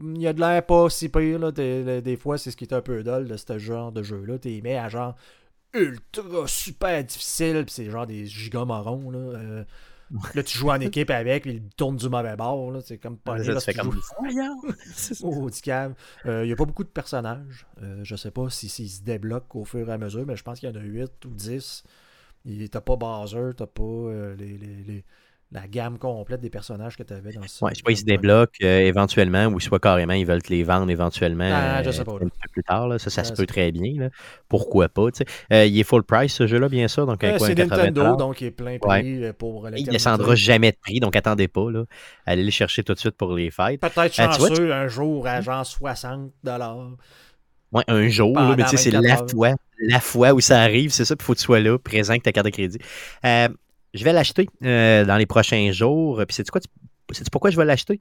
Il y a de l'air pas si pire. Là, des, des fois, c'est ce qui est un peu dole de ce genre de jeu-là. Tu mets à genre ultra super difficile, puis c'est genre des gigas marrons. Là, euh, là, tu joues en *laughs* équipe avec, puis il tourne du mauvais bord. là, C'est comme pas Ça, tu comme. Oh. *laughs* Euh, Il n'y a pas beaucoup de personnages. Euh, je sais pas si s'ils se débloquent au fur et à mesure, mais je pense qu'il y en a 8 ou 10. Et T'as pas Bowser, t'as pas euh, les, les- les- la gamme complète des personnages que tu avais dans ce Ouais, soit ils se débloquent euh, éventuellement, ou soit carrément ils veulent te les vendre éventuellement Ah, je euh, sais pas, un peu plus tard. là. Ça, ça Ah, se peut très bien. là. Pourquoi pas? tu. Euh, il est full price ce jeu-là, bien sûr. Donc, c'est un 80 Nintendo, donc il est plein prix euh, pour Il l'éternité. descendra jamais de prix, donc attendez pas. Là. Allez le chercher tout de suite pour les fêtes. Peut-être tu vois, chanceux un jour à genre 60 dollars. Ouais, un jour, là, mais tu sais, c'est 24 la fois, la fois où ça arrive, c'est ça, puis il faut que tu sois là, présent avec ta carte de crédit. Euh, je vais l'acheter euh, dans les prochains jours. Puis Sais-tu pourquoi je vais l'acheter?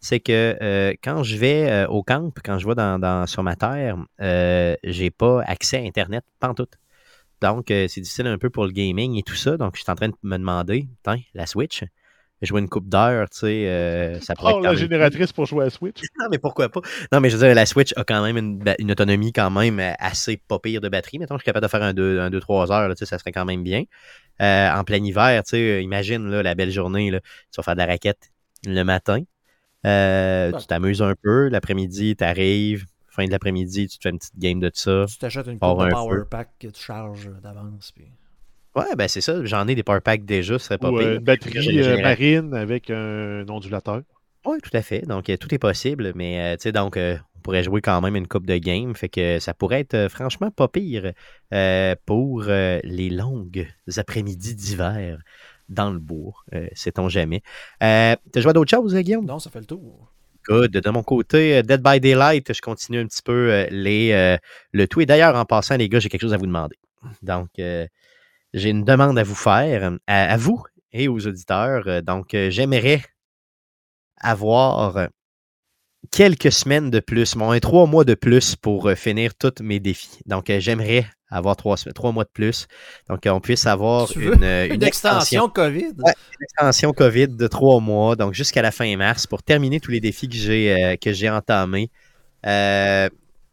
C'est que euh, quand je vais euh, au camp, quand je vais sur ma terre, j'ai pas accès à Internet, tout. Donc, c'est difficile un peu pour le gaming et tout ça. Donc, je suis en train de me demander, la Switch, jouer une coupe d'heure, tu sais, euh, ça pourrait Oh, la même- génératrice pour jouer à Switch. *laughs* non, mais pourquoi pas? Non, mais je veux dire, la Switch a quand même une, autonomie quand même euh, assez pas pire de batterie. Mettons, je suis capable de faire un 2-3 heures, là, tu sais, ça serait quand même bien. Euh, en plein hiver, tu sais, imagine là, la belle journée, là, tu vas faire de la raquette le matin. Euh, Ouais. Tu t'amuses un peu. L'après-midi, tu arrives. Fin de l'après-midi, tu te fais une petite game de ça. Tu t'achètes une coupe de un power feu. pack que tu charges d'avance. Puis... Ouais, ben c'est ça. J'en ai des power packs déjà, ce serait pas Ou pire. euh, une batterie euh, marine avec un ondulateur. Oui, tout à fait. Donc, euh, tout est possible, mais euh, tu sais, donc, euh, on pourrait jouer quand même une coupe de game. Fait que ça pourrait être euh, franchement pas pire euh, pour euh, les longues après-midi d'hiver dans le bois. Euh, Sait-on jamais. Euh, T'as joué à d'autres choses, Guillaume? Non, ça fait le tour. Good. De mon côté, Dead by Daylight, je continue un petit peu euh, les, euh, le tout. Et d'ailleurs, en passant, les gars, j'ai quelque chose à vous demander. Donc, euh, j'ai une demande à vous faire, à, à vous et aux auditeurs. Euh, Donc, euh, j'aimerais avoir quelques semaines de plus, moins trois mois de plus pour euh, finir tous mes défis. Donc, j'aimerais avoir trois, mois de plus. Donc, on puisse avoir *laughs* une, Une, extension COVID? Ouais. extension COVID de trois mois, donc jusqu'à la fin mars, pour terminer tous les défis que j'ai euh, que j'ai entamés. Euh,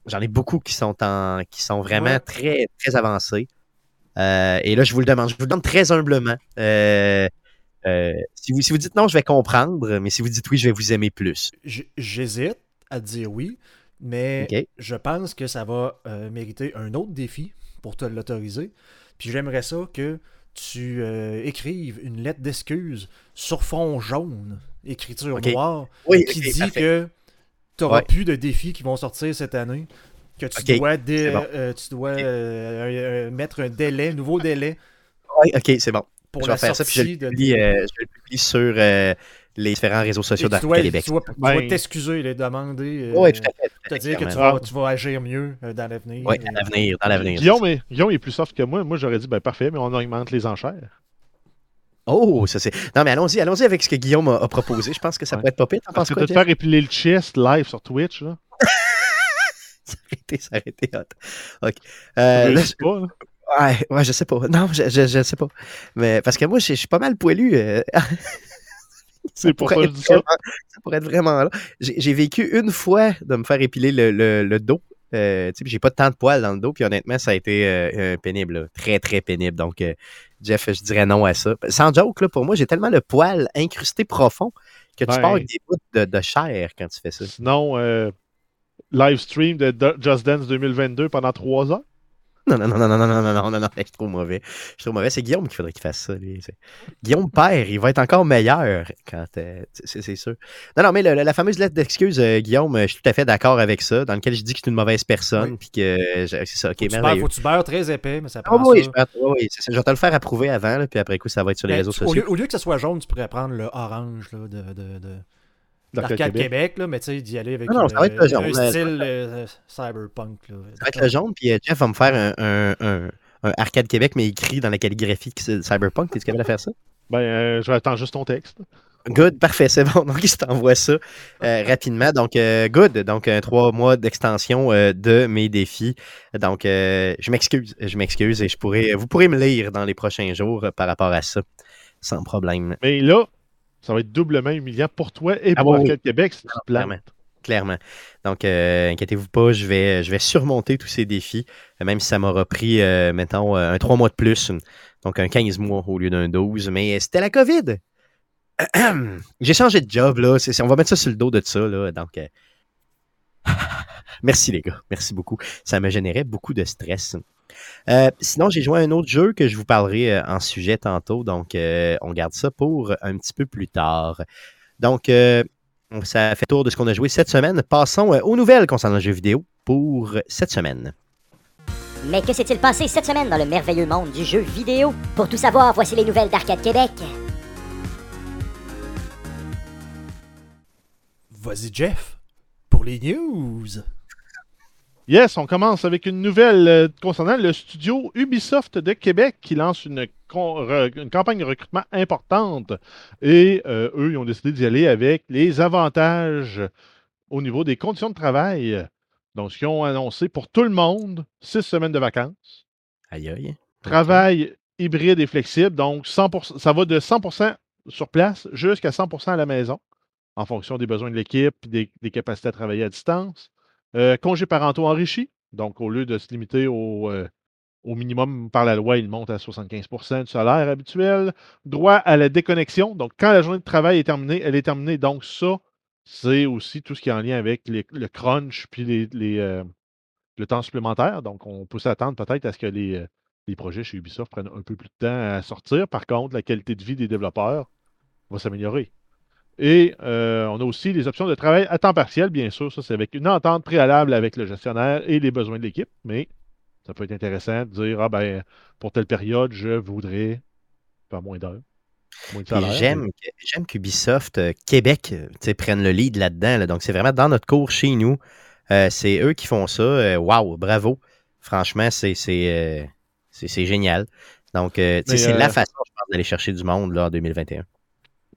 J'en ai beaucoup qui sont en qui sont vraiment Ouais. très, très avancés. Euh, et là, je vous le demande. Je vous le demande très humblement. Euh, euh, si, vous, si vous dites non, je vais comprendre, mais si vous dites oui, je vais vous aimer plus. J'hésite à dire oui, mais je pense que ça va mériter un autre défi pour te l'autoriser. Puis j'aimerais ça que tu écrives une lettre d'excuse sur fond jaune, écriture noire, Oui, qui dit parfait. que tu n'auras Ouais. plus de défis qui vont sortir cette année. Que tu dois, dé- c'est bon. euh, tu dois euh, mettre un délai, nouveau délai Oui, ok, c'est bon. pour je la vais faire ça, puis je le publie, euh, je le publie sur euh, les différents réseaux sociaux de dois, Québec. tu dois- Ben- t'excuser, les demander, euh, Oui, tout à fait. te dire que tu vas, tu vas agir mieux euh, dans l'avenir. Oui, dans l'avenir, dans l'avenir. Guillaume est, Guillaume est plus soft que moi. Moi, j'aurais dit, ben parfait, mais on augmente les enchères. Oh, ça c'est. Non, mais allons-y, allons-y avec ce que Guillaume a, a proposé. Je pense que ça Ouais. pourrait être pas pire. Parce que de te faire épiler le chest live sur Twitch, là. *laughs* Ça aurait été, ça aurait été hot. OK. Euh, je là, sais pas, je- ouais, ouais, je sais pas. Non, je, je, je sais pas. Mais parce que moi, je, je suis pas mal poilu. euh, *laughs* C'est pour ça que je dis être ça. vraiment- ça pourrait être vraiment là. J'ai vécu une fois de me faire épiler le, le- le dos. Euh, tu sais, puis j'ai pas tant de poils dans le dos, puis honnêtement, ça a été euh, pénible, là. très très pénible. Donc, euh, Jeff, je dirais non à ça. Sans joke, là, pour moi, j'ai tellement le poil incrusté profond que tu Ben. pars avec des bouts de, de chair quand tu fais ça. Euh, live stream de Just Dance 2022 pendant trois heures. Non, non, non, non, non, non, non, non, non, non, non, je suis trop mauvais. Je suis trop mauvais. C'est Guillaume qu'il faudrait qu'il fasse ça. Lui. Guillaume père, il va être encore meilleur quand euh, c'est c'est sûr. Non, non, mais le- la fameuse lettre d'excuse, euh, Guillaume, je suis tout à fait d'accord avec ça, dans lequel je dis que c'est une mauvaise personne, Oui. puis que euh, c'est ça, ok, merveilleux. faut que tu beurres très épais, mais ça Ah prend oui, ça. je, vais- oui, ça, je vais te le faire approuver avant, là, puis après coup, ça va être sur les Ben, réseaux tu- au, sociaux. lieu, au lieu que ça soit jaune, tu pourrais prendre le orange là, de, de, de- D'Arcade d'Arcade Québec? Québec, là, mais tu sais, d'y aller avec Non, non, ça va être le jaune, un là. style euh, cyberpunk. Là. Ça va être le jaune, puis euh, Jeff va me faire un, un, un- un Arcade Québec, mais écrit dans la calligraphie Cyberpunk. T'es-tu capable de faire ça? Ben, euh, je vais attendre juste ton texte. Good, parfait, c'est bon. *laughs* Donc, je t'envoie ça euh, rapidement. Donc, euh, good. Donc, un trois mois d'extension euh, de mes défis. Donc, euh, je m'excuse. Je m'excuse et je pourrais, vous pourrez me lire dans les prochains jours euh, par rapport à ça. Sans problème. Mais là, ça va être doublement humiliant pour toi et Ah pour oui. Arcade Québec si tu te clairement. plantes. Clairement. Donc, euh, inquiétez-vous pas, je vais, je vais surmonter tous ces défis, euh, même si ça m'aura pris, euh, mettons, un 3 mois de plus. Donc, un 15 mois au lieu d'un 12. Mais c'était la COVID. *clears throat* J'ai changé de job, là. On va mettre ça sur le dos de ça, là. Donc, euh, *laughs* merci, les gars. Merci beaucoup. Ça me générait beaucoup de stress. Euh, sinon, j'ai joué à un autre jeu que je vous parlerai euh, en sujet tantôt. Donc, euh, on garde ça pour un petit peu plus tard. Donc, euh, ça fait tour de ce qu'on a joué cette semaine. Passons aux nouvelles concernant le jeu vidéo pour cette semaine. Mais que s'est-il passé cette semaine dans le merveilleux monde du jeu vidéo? Pour tout savoir, voici les nouvelles d'Arcade Québec. Vas-y, Jeff, pour les news. Yes, on commence avec une nouvelle euh, concernant le studio Ubisoft de Québec qui lance une, campagne de recrutement importante. Et euh, eux, ils ont décidé d'y aller avec les avantages au niveau des conditions de travail. Donc, ce qu'ils ont annoncé pour tout le monde, six semaines de vacances. Aïe aïe. Travail hybride et flexible, donc 100%, ça va de 100% sur place jusqu'à 100% à la maison, en fonction des besoins de l'équipe et des, des capacités à travailler à distance. Euh, congés parentaux enrichis, donc au lieu de se limiter au, euh, au minimum par la loi, il monte à 75% du salaire habituel. Droit à la déconnexion, donc quand la journée de travail est terminée, elle est terminée. Donc ça, c'est aussi tout ce qui est en lien avec le crunch puis euh, le temps supplémentaire. Donc on peut s'attendre peut-être à ce que les projets chez Ubisoft prennent un peu plus de temps à sortir. Par contre, la qualité de vie des développeurs va s'améliorer. Et euh, on a aussi les options de travail à temps partiel, bien sûr. Ça, c'est avec une entente préalable avec le gestionnaire et les besoins de l'équipe. Mais ça peut être intéressant de dire, ah ben, pour telle période, je voudrais faire moins d'heures. J'aime qu'Ubisoft euh, Québec euh, prenne le lead là-dedans. là. Donc, c'est vraiment dans notre cours chez nous. Euh, c'est eux qui font ça. Waouh, bravo. Franchement, c'est génial. Donc, c'est la façon, je pense, d'aller chercher du monde là, en 2021.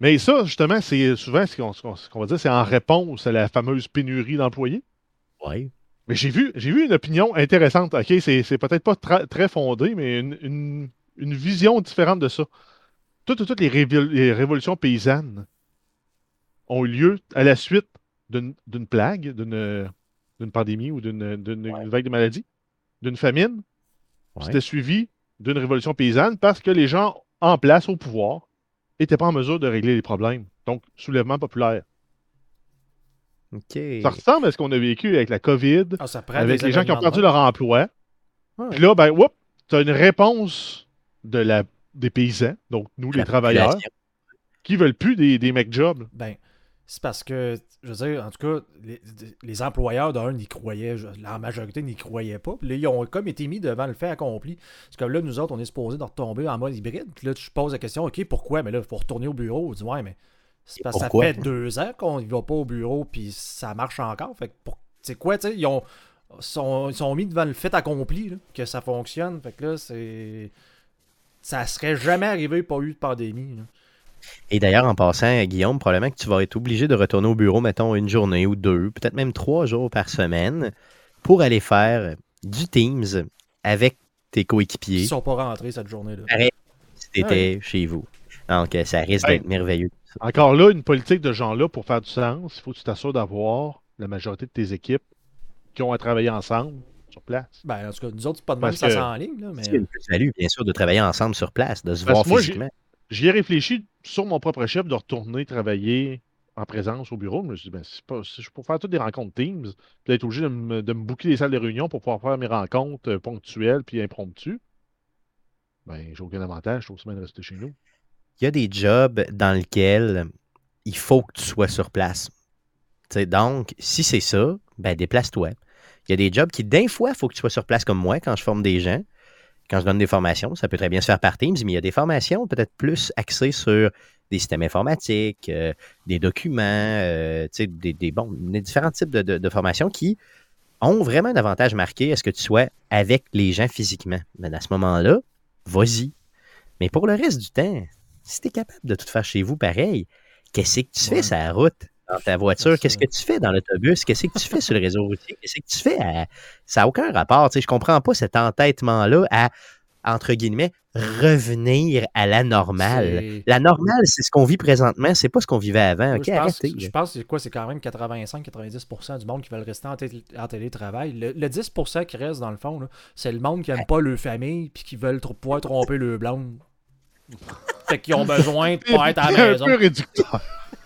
Mais ça, justement, c'est souvent ce qu'on ce va dire, c'est en réponse à la fameuse pénurie d'employés. Ouais. Mais j'ai vu, j'ai vu une opinion intéressante. OK, c'est, peut-être pas très fondé, mais une, une- une vision différente de ça. Toutes, toutes les, révol- les révolutions paysannes ont eu lieu à la suite d'une, plague, d'une, pandémie ou d'une, vague de maladie, d'une famine. Ouais. C'était suivi d'une révolution paysanne parce que les gens en place au pouvoir n'étaient pas en mesure de régler les problèmes. Donc, soulèvement populaire. Ça ressemble à ce qu'on a vécu avec la COVID, Ah, avec les gens qui ont perdu leur emploi. Ouais. Puis là, ben, tu as une réponse de la, des paysans, donc nous, les travailleurs, population. qui veulent plus des, des mecs jobs. Ben, c'est parce que, je veux dire, en tout cas, les, les employeurs d'un n'y croyaient, la majorité n'y croyaient pas. Puis là, ils ont comme été mis devant le fait accompli. C'est comme là, nous autres, on est supposés de retomber en mode hybride. Puis là, tu poses la question, OK, pourquoi? Mais là, il faut retourner au bureau. On dit, ouais, mais c'est parce que ça fait deux ans qu'on ne va pas au bureau, puis ça marche encore. Fait que, c'est quoi, tu sais, ils ont. Sont, ils sont mis devant le fait accompli, là, que ça fonctionne. Fait que là, c'est. Ça serait jamais arrivé, pas eu de pandémie. là. Et d'ailleurs, en passant, Guillaume, probablement que tu vas être obligé de retourner au bureau, mettons, une journée ou deux, peut-être même trois jours par semaine, pour aller faire du Teams avec tes coéquipiers Ils sont pas rentrés cette journée-là. si tu étais chez vous. Donc, ça risque d'être merveilleux. Encore là, une politique de gens-là, pour faire du sens, il faut que tu t'assures d'avoir la majorité de tes équipes qui ont à travailler ensemble sur place. Ben, en tout cas, nous autres, c'est pas de que ça que- s'enligne, là, mais... C'est une plus-value, bien sûr, de travailler ensemble sur place, de se Parce voir physiquement. J'y ai réfléchi sur mon propre chef de retourner travailler en présence au bureau. Je me suis dit, ben, je faire toutes des rencontres Teams, puis être obligé de me, de me des salles de réunion pour pouvoir faire mes rencontres euh, ponctuelles puis impromptues, ben, j'ai aucun avantage. Je trouve bien de rester chez nous. Il y a des jobs dans lesquels il faut que tu sois sur place. Donc, si c'est ça, ben déplace-toi. Il y a des jobs qui, d'un fois, il faut que tu sois sur place comme moi quand je forme des gens. Quand je donne des formations, ça peut très bien se faire par Teams, mais il y a des formations peut-être plus axées sur des systèmes informatiques, euh, des documents, euh, des, des, bon, des différents types de, de- de formations qui ont vraiment un avantage marqué à ce que tu sois avec les gens physiquement. Mais à ce moment-là, vas-y. Mais pour le reste du temps, si tu es capable de tout faire chez vous pareil, qu'est-ce que tu Ouais. fais sur la route, dans ta voiture? Qu'est-ce que tu fais dans l'autobus? Qu'est-ce que tu fais sur le réseau routier? Qu'est-ce que tu fais à... Ça n'a aucun rapport. Tu sais, je comprends pas cet entêtement-là à, entre guillemets, revenir à la normale. La normale, c'est ce qu'on vit présentement, c'est pas ce qu'on vivait avant. Je pense, arrêtez. je pense que c'est quoi? C'est quand même 85-90% du monde qui veulent rester en, té- en télétravail. Le, le 10% qui reste, dans le fond, c'est le monde qui n'aime pas leur famille puis qui veulent pouvoir tromper le blonde. fait qu'ils ont besoin de pas *laughs* être à la un maison. peu réducteur.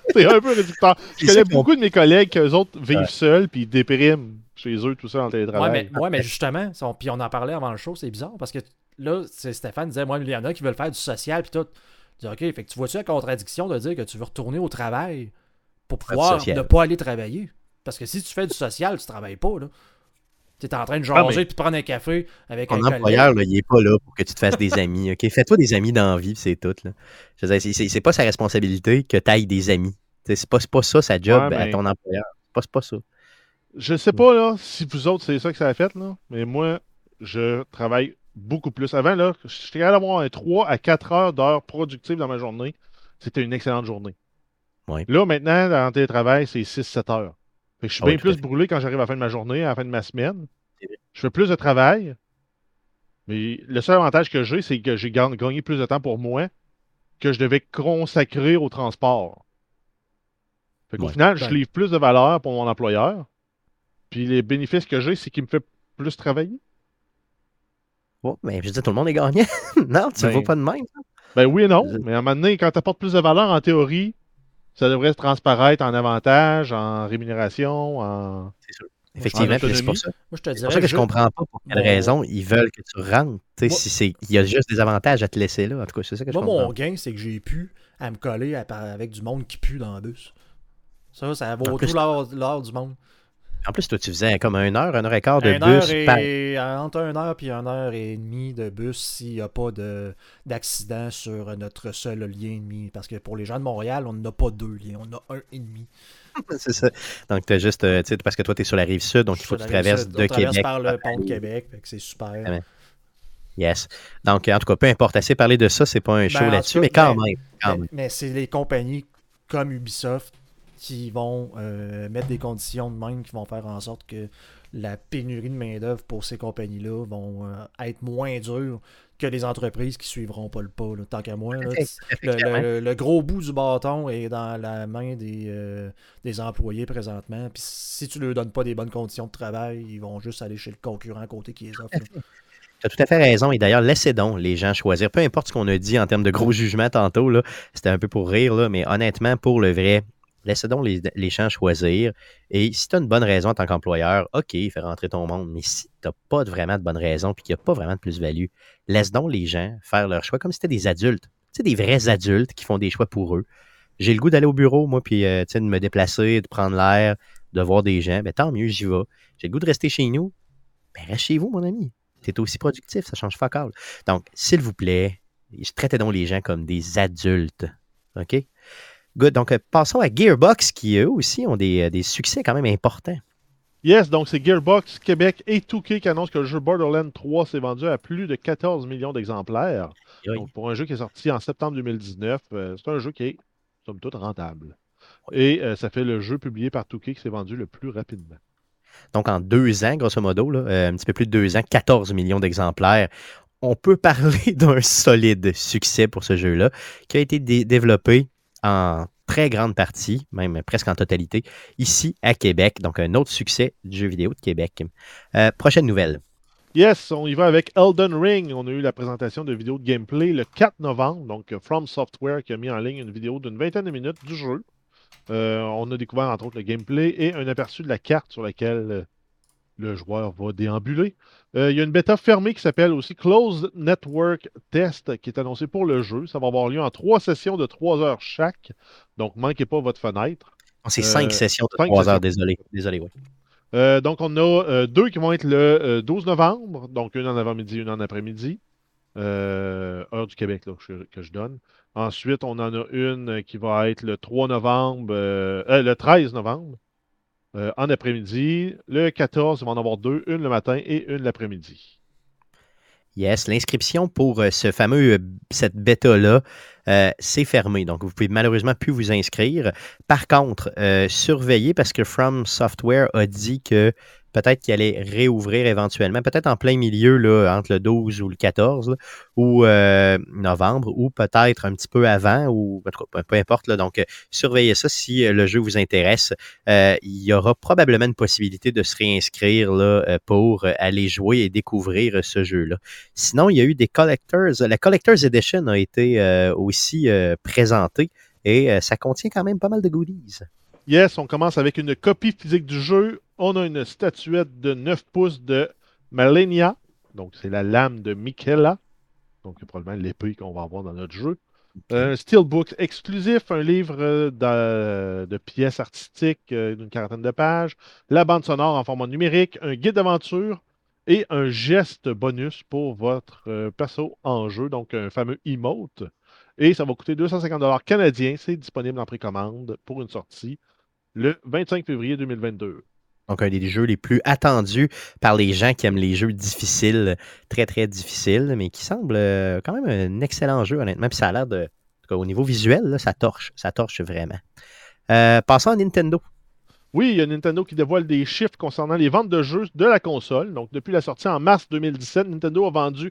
*laughs* C'est un peu réducteur. Je connais beaucoup de mes collègues qui, eux autres, vivent Ouais. seuls puis ils dépriment chez eux, tout ça, en Ouais, télétravail. mais, ouais, mais justement, on- puis on en parlait avant le show, c'est bizarre parce que là, c'est Stéphane disait, moi, il y en a qui veulent faire du social puis tout. Je dis, OK, fait que tu vois-tu la contradiction de dire que tu veux retourner au travail pour pouvoir ne pas aller travailler? Parce que si tu fais du social, tu travailles pas, là. Tu es en train de Ah, jaser mais- puis de prendre un café avec Ton un employeur, là, il est pas là pour que tu te fasses des *laughs* amis. OK? Fais-toi des amis dans la vie, c'est tout. Là. Je veux dire, c'est- pas sa responsabilité que tu ailles des amis. C'est pas, c'est pas ça sa job Ouais, à ton employeur. C'est pas, pas ça. Je sais pas là, si vous autres, c'est ça que ça a fait, là, mais moi, je travaille beaucoup plus. Avant, là, j'étais capable d'avoir un 3 à 4 heures d'heures productives dans ma journée. C'était une excellente journée. Là, maintenant, dans le télétravail, c'est 6-7 heures. Je suis Ah bien plus brûlé quand j'arrive à la fin de ma journée, à la fin de ma semaine. Je fais plus de travail. Mais le seul avantage que j'ai, c'est que j'ai ga- gagné plus de temps pour moi que je devais consacrer au transport. Fait qu'au Ouais. final, je Ben. livre plus de valeur pour mon employeur. Puis les bénéfices que j'ai, c'est qu'il me fait plus travailler. Oh, mais je dire, tout le monde est gagnant. *laughs* non, tu ne Ben, vois pas de même. Ben oui et non, mais à un moment donné, quand tu apportes plus de valeur, en théorie, ça devrait se transparaître en avantage, en rémunération, en... Effectivement, en puis c'est pour ça. Moi, je te C'est dirais. pour ça que je ju- comprends pas pour quelle raison ils veulent que tu rentres. Tu sais, Moi- si c'est, il y a juste des avantages à te laisser là. En tout cas, c'est ça que je Moi, comprends. mon gain, c'est que j'ai pu à me coller à- avec du monde qui pue dans le bus. Ça, ça vaut En tout l'or l'or du monde. En plus, toi, tu faisais comme une heure, une heure et quart de Une bus. heure par- entre une heure et une heure et demie de bus s'il n'y a pas de- d'accident sur notre seul lien et demi. Parce que pour les gens de Montréal, on n'a pas deux liens, on a un et demi. *laughs* c'est ça. Donc, tu as juste, euh, tu sais, parce que toi, tu es sur la rive sud, donc il faut que tu traverses de on traverse Québec. par le pont de Québec, c'est super. Yes. Donc, en tout cas, peu importe, assez parler de ça, c'est pas un show Ben, en là-dessus, mais quand même. Quand Mais, même. mais c'est les compagnies comme Ubisoft qui vont euh, mettre des conditions de même qui vont faire en sorte que la pénurie de main-d'œuvre pour ces compagnies-là vont euh, être moins dures que les entreprises qui suivront pas le pas. là. Tant qu'à moi, là, le, clairement. le- le gros bout du bâton est dans la main des, euh, des employés présentement. Puis si tu leur donnes pas des bonnes conditions de travail, ils vont juste aller chez le concurrent à côté qui les offre. là. *laughs* Tu as tout à fait raison. Et d'ailleurs, laissez donc les gens choisir. Peu importe ce qu'on a dit en termes de gros jugements tantôt, c'était un peu pour rire, là, mais honnêtement, pour le vrai, laissez donc les, gens choisir. Et si tu as une bonne raison en tant qu'employeur, OK, fais rentrer ton monde. Mais si tu n'as pas vraiment de bonne raison et qu'il n'y a pas vraiment de plus-value, laisse donc les gens faire leur choix comme si c'était des adultes. Tu sais, des vrais adultes qui font des choix pour eux. J'ai le goût d'aller au bureau, moi, puis euh, de me déplacer, de prendre l'air, de voir des gens. Ben, tant mieux, j'y vais. J'ai le goût de rester chez nous. Ben, reste chez vous, mon ami. Tu aussi productif, ça change all. Donc, s'il vous plaît, traitez donc les gens comme des adultes. OK? Good. Donc, euh, passons à Gearbox, qui eux aussi ont des, euh, des succès quand même importants. Yes, donc c'est Gearbox Québec et 2K qui annoncent que le jeu Borderlands 3 s'est vendu à plus de 14 millions d'exemplaires. Oui. Donc, pour un jeu qui est sorti en septembre 2019, euh, c'est un jeu qui est, somme toute, rentable. Et euh, ça fait le jeu publié par 2K qui s'est vendu le plus rapidement. Donc, en deux ans, grosso modo, là, euh, un petit peu plus de deux ans, 14 millions d'exemplaires. On peut *laughs* parler d'un solide succès pour ce jeu-là, qui a été dé- développé en très grande partie, même presque en totalité, ici à Québec. Donc, un autre succès du jeu vidéo de Québec. Euh, prochaine nouvelle. Yes, on y va avec Elden Ring. On a eu la présentation de vidéo de gameplay le 4 novembre. Donc, From Software qui a mis en ligne une vidéo d'une vingtaine de minutes du jeu. Euh, on a découvert entre autres le gameplay et un aperçu de la carte sur laquelle euh, le joueur va déambuler. Euh, il y a une bêta fermée qui s'appelle aussi Closed Network Test qui est annoncée pour le jeu. Ça va avoir lieu en trois sessions de trois heures chaque. Donc, manquez pas votre fenêtre. C'est Euh, cinq sessions de cinq trois sessions. heures, désolé. Désolé, oui. Euh, donc, on a euh, deux qui vont être le euh, 12 novembre, donc une en avant-midi, une en après-midi. Euh, heure du Québec là, que, je, donne. Ensuite, on en a une qui va être le 3 novembre, euh, euh, le 13 novembre, euh, en après-midi. Le 14, il va en avoir deux, une le matin et une l'après-midi. Yes, l'inscription pour euh, ce fameux, euh, cette bêta-là, c'est fermé. Donc, vous pouvez malheureusement plus vous inscrire. Par contre, surveillez parce que From Software a dit que peut-être qu'il allait réouvrir éventuellement, peut-être en plein milieu, là, entre le 12 ou le 14, là, ou euh, novembre, ou peut-être un petit peu avant, ou peu, importe. Donc, euh, surveillez ça si euh, le jeu vous intéresse. Il y aura probablement une possibilité de se réinscrire pour aller jouer et découvrir ce jeu-là. Sinon, il y a eu des collectors. La Collector's Edition a été aussi présentée et ça contient quand même pas mal de goodies. Yes, on commence avec une copie physique du jeu. On a une statuette de 9 pouces de Malenia. Donc, c'est la lame de Michaela. Donc, c'est probablement l'épée qu'on va avoir dans notre jeu. Un steelbook exclusif, un livre euh, de, de pièces artistiques euh, d'une quarantaine de pages, la bande sonore en format numérique, un guide d'aventure et un geste bonus pour votre euh, perso en jeu, donc un fameux emote. Et ça va coûter 250 canadiens. C'est disponible en précommande pour une sortie le 25 février 2022. Donc, un des jeux les plus attendus par les gens qui aiment les jeux difficiles, très, très difficiles, mais qui semble euh, quand même un excellent jeu, honnêtement. Puis ça a l'air de. En tout cas, au niveau visuel, là, ça torche. Ça torche vraiment. Euh, passons à Nintendo. Oui, il y a Nintendo qui dévoile des chiffres concernant les ventes de jeux de la console. Donc, depuis la sortie en mars 2017, Nintendo a vendu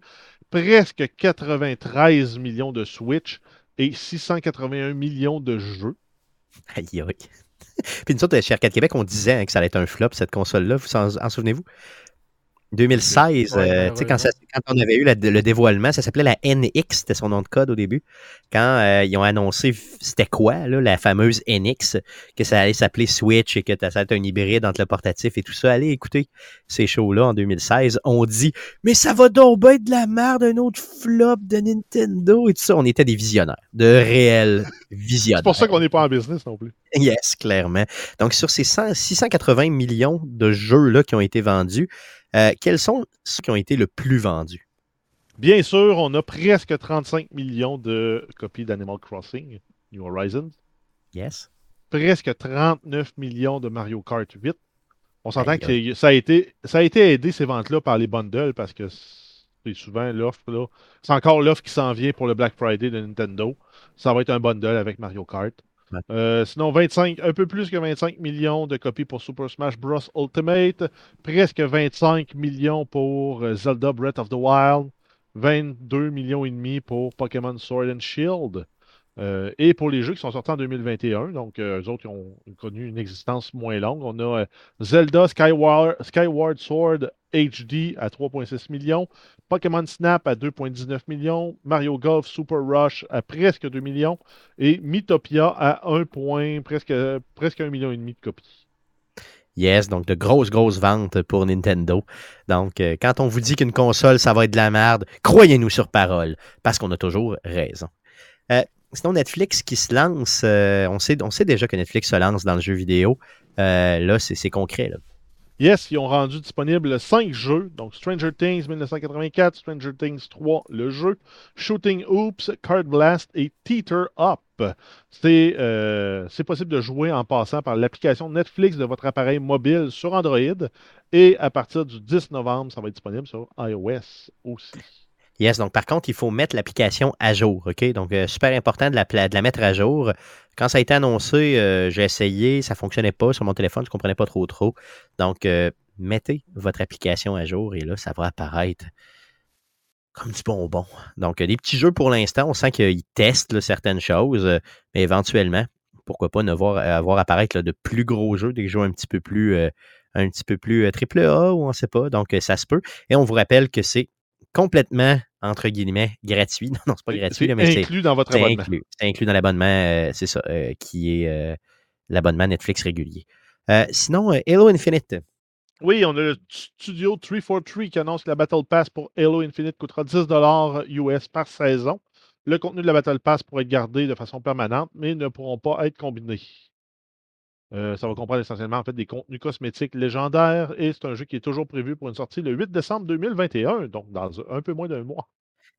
presque 93 millions de Switch et 681 millions de jeux. Aïe, aïe. Puis nous autres, chez Arcade Québec, on disait hein, que ça allait être un flop, cette console-là. Vous en souvenez-vous? 2016, Ouais, euh, ouais, tu sais, ouais, quand, ça- quand on avait eu la- le dévoilement, ça s'appelait la NX, c'était son nom de code au début. Quand euh, ils ont annoncé c'était quoi, là, la fameuse NX, que ça allait s'appeler Switch et que ça allait être un hybride entre le portatif et tout ça. Allez écouter ces shows-là en 2016. On dit, mais ça va donc être de la merde, un autre flop de Nintendo et tout ça. On était des visionnaires, de réels visionnaires. C'est pour ça qu'on n'est pas en business non plus. Yes, clairement. Donc, sur ces 100 680 millions de jeux-là qui ont été vendus, euh, quels sont ceux qui ont été le plus vendus? Bien sûr, on a presque 35 millions de copies d'Animal Crossing, New Horizons. Yes. Presque 39 millions de Mario Kart 8. On s'entend que ça a, été, ça a été aidé ces ventes-là par les bundles parce que c'est souvent l'offre. là. C'est encore l'offre qui s'en vient pour le Black Friday de Nintendo. Ça va être un bundle avec Mario Kart. Euh, sinon, 25, un peu plus que 25 millions de copies pour Super Smash Bros. Ultimate. Presque 25 millions pour euh, Zelda Breath of the Wild. 22 millions et demi pour Pokémon Sword and Shield. Euh, et pour les jeux qui sont sortis en 2021, donc euh, eux autres qui ont connu une existence moins longue, on a Zelda Skyward Sword HD à 3,6 millions, Pokémon Snap à 2,19 millions, Mario Golf Super Rush à presque 2 millions et Mythopia à 1 point, presque, presque 1 million et demi de copies. Yes, donc de grosses, grosses ventes pour Nintendo. Donc, euh, quand on vous dit qu'une console, ça va être de la merde, croyez-nous sur parole, parce qu'on a toujours raison. Euh, sinon, Netflix qui se lance, euh, on, sait, on sait déjà que Netflix se lance dans le jeu vidéo. Là, c'est c'est concret. Là. Yes, ils ont rendu disponible 5 jeux. Donc Stranger Things 1984, Stranger Things 3, le jeu, Shooting Hoops, Card Blast et Teeter Up. Euh, c'est possible de jouer en passant par l'application Netflix de votre appareil mobile sur Android. Et à partir du 10 novembre, ça va être disponible sur iOS aussi. Yes, donc par contre, il faut mettre l'application à jour, OK? Donc, euh, super important de la, de la mettre à jour. Quand ça a été annoncé, euh, j'ai essayé, ça ne fonctionnait pas sur mon téléphone, je ne comprenais pas trop trop. Donc, euh, mettez votre application à jour et là, ça va apparaître comme du bonbon. Donc, des petits jeux pour l'instant, on sent qu'ils testent certaines choses, mais éventuellement, pourquoi pas ne voir, euh, voir apparaître de plus gros jeux, des jeux un petit peu plus, un petit peu plus triple A ou on ne sait pas. Donc, ça se peut. Et on vous rappelle que c'est complètement, entre guillemets, gratuit. *laughs* Non, non, c'est pas gratuit, là, mais c'est inclus dans votre abonnement. inclus. C'est inclus dans l'abonnement, euh, c'est ça, euh, qui est euh, l'abonnement Netflix régulier. Sinon, Halo Infinite. Oui, on a le studio 343 qui annonce que la Battle Pass pour Halo Infinite coûtera 10 US par saison. Le contenu de la Battle Pass pourrait être gardé de façon permanente, mais ne pourront pas être combinés. Euh, ça va comprendre essentiellement en fait des contenus cosmétiques légendaires et c'est un jeu qui est toujours prévu pour une sortie le 8 décembre 2021, donc dans un peu moins d'un mois.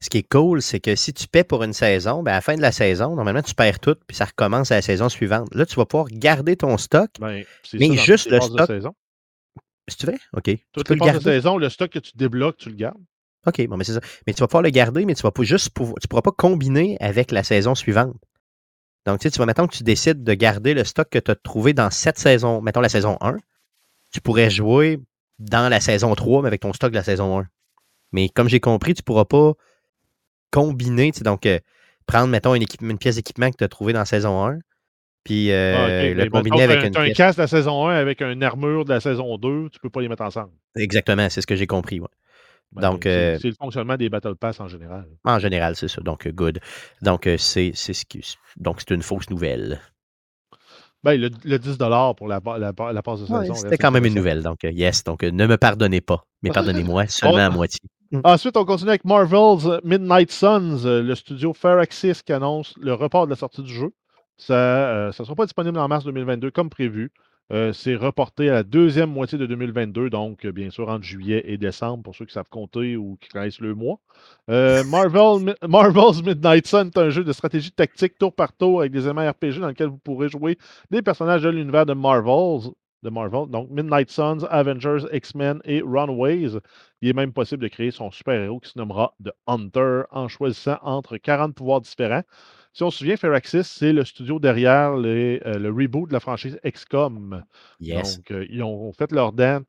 Ce qui est cool, c'est que si tu paies pour une saison, ben à la fin de la saison, normalement, tu perds tout, puis ça recommence à la saison suivante. Là, tu vas pouvoir garder ton stock, Ben, c'est mais ça juste le stock. tu veux, OK. Tu Toutes peux les le saison, le stock que tu débloques, tu le gardes. OK, bon, mais c'est ça. Mais tu vas pouvoir le garder, mais tu vas pas juste pouvoir, tu pourras pas combiner avec la saison suivante. Donc, tu sais, tu vas, mettons que tu décides de garder le stock que tu as trouvé dans cette saison, mettons la saison 1, tu pourrais jouer dans la saison 3, mais avec ton stock de la saison 1. Mais comme j'ai compris, tu pourras pas combiner, tu sais, donc euh, prendre, mettons, une, pièce d'équipement que tu as trouvé dans la saison 1, puis euh, Ah, le combiner avec t'as- une un casque de la saison 1 avec une armure de la saison 2, tu peux pas les mettre ensemble. Exactement, c'est ce que j'ai compris. ouais. Ben, Donc, c'est euh, c'est le fonctionnement des Battle Pass en général. En général, c'est ça. Donc, good. Donc, euh, c'est c'est ce qui. Donc, c'est une fausse nouvelle. Ben, le, le 10 pour la, la, la passe de Ouais, saison. C'était quand même une nouvelle. Donc, euh, yes. Donc, ne me pardonnez pas, mais *laughs* pardonnez-moi seulement à moitié. Ensuite, on continue avec Marvel's Midnight Suns, le studio Firaxis qui annonce le report de la sortie du jeu. Ça ne sera pas disponible en mars 2022 comme prévu. Euh, c'est reporté à la deuxième moitié de 2022, donc euh, bien sûr entre juillet et décembre pour ceux qui savent compter ou qui connaissent le mois. Euh, *laughs* Marvel's Midnight Sun est un jeu de stratégie tactique tour par tour avec des éléments dans lequel vous pourrez jouer des personnages de l'univers de Marvel, de Marvel, donc Midnight Suns, Avengers, X-Men et Runaways. Il est même possible de créer son super-héros qui se nommera The Hunter en choisissant entre 40 pouvoirs différents. Si on se souvient, Firaxis, c'est le studio derrière les, euh, le reboot de la franchise XCOM. Yes. Donc, euh, ils ont fait leur dent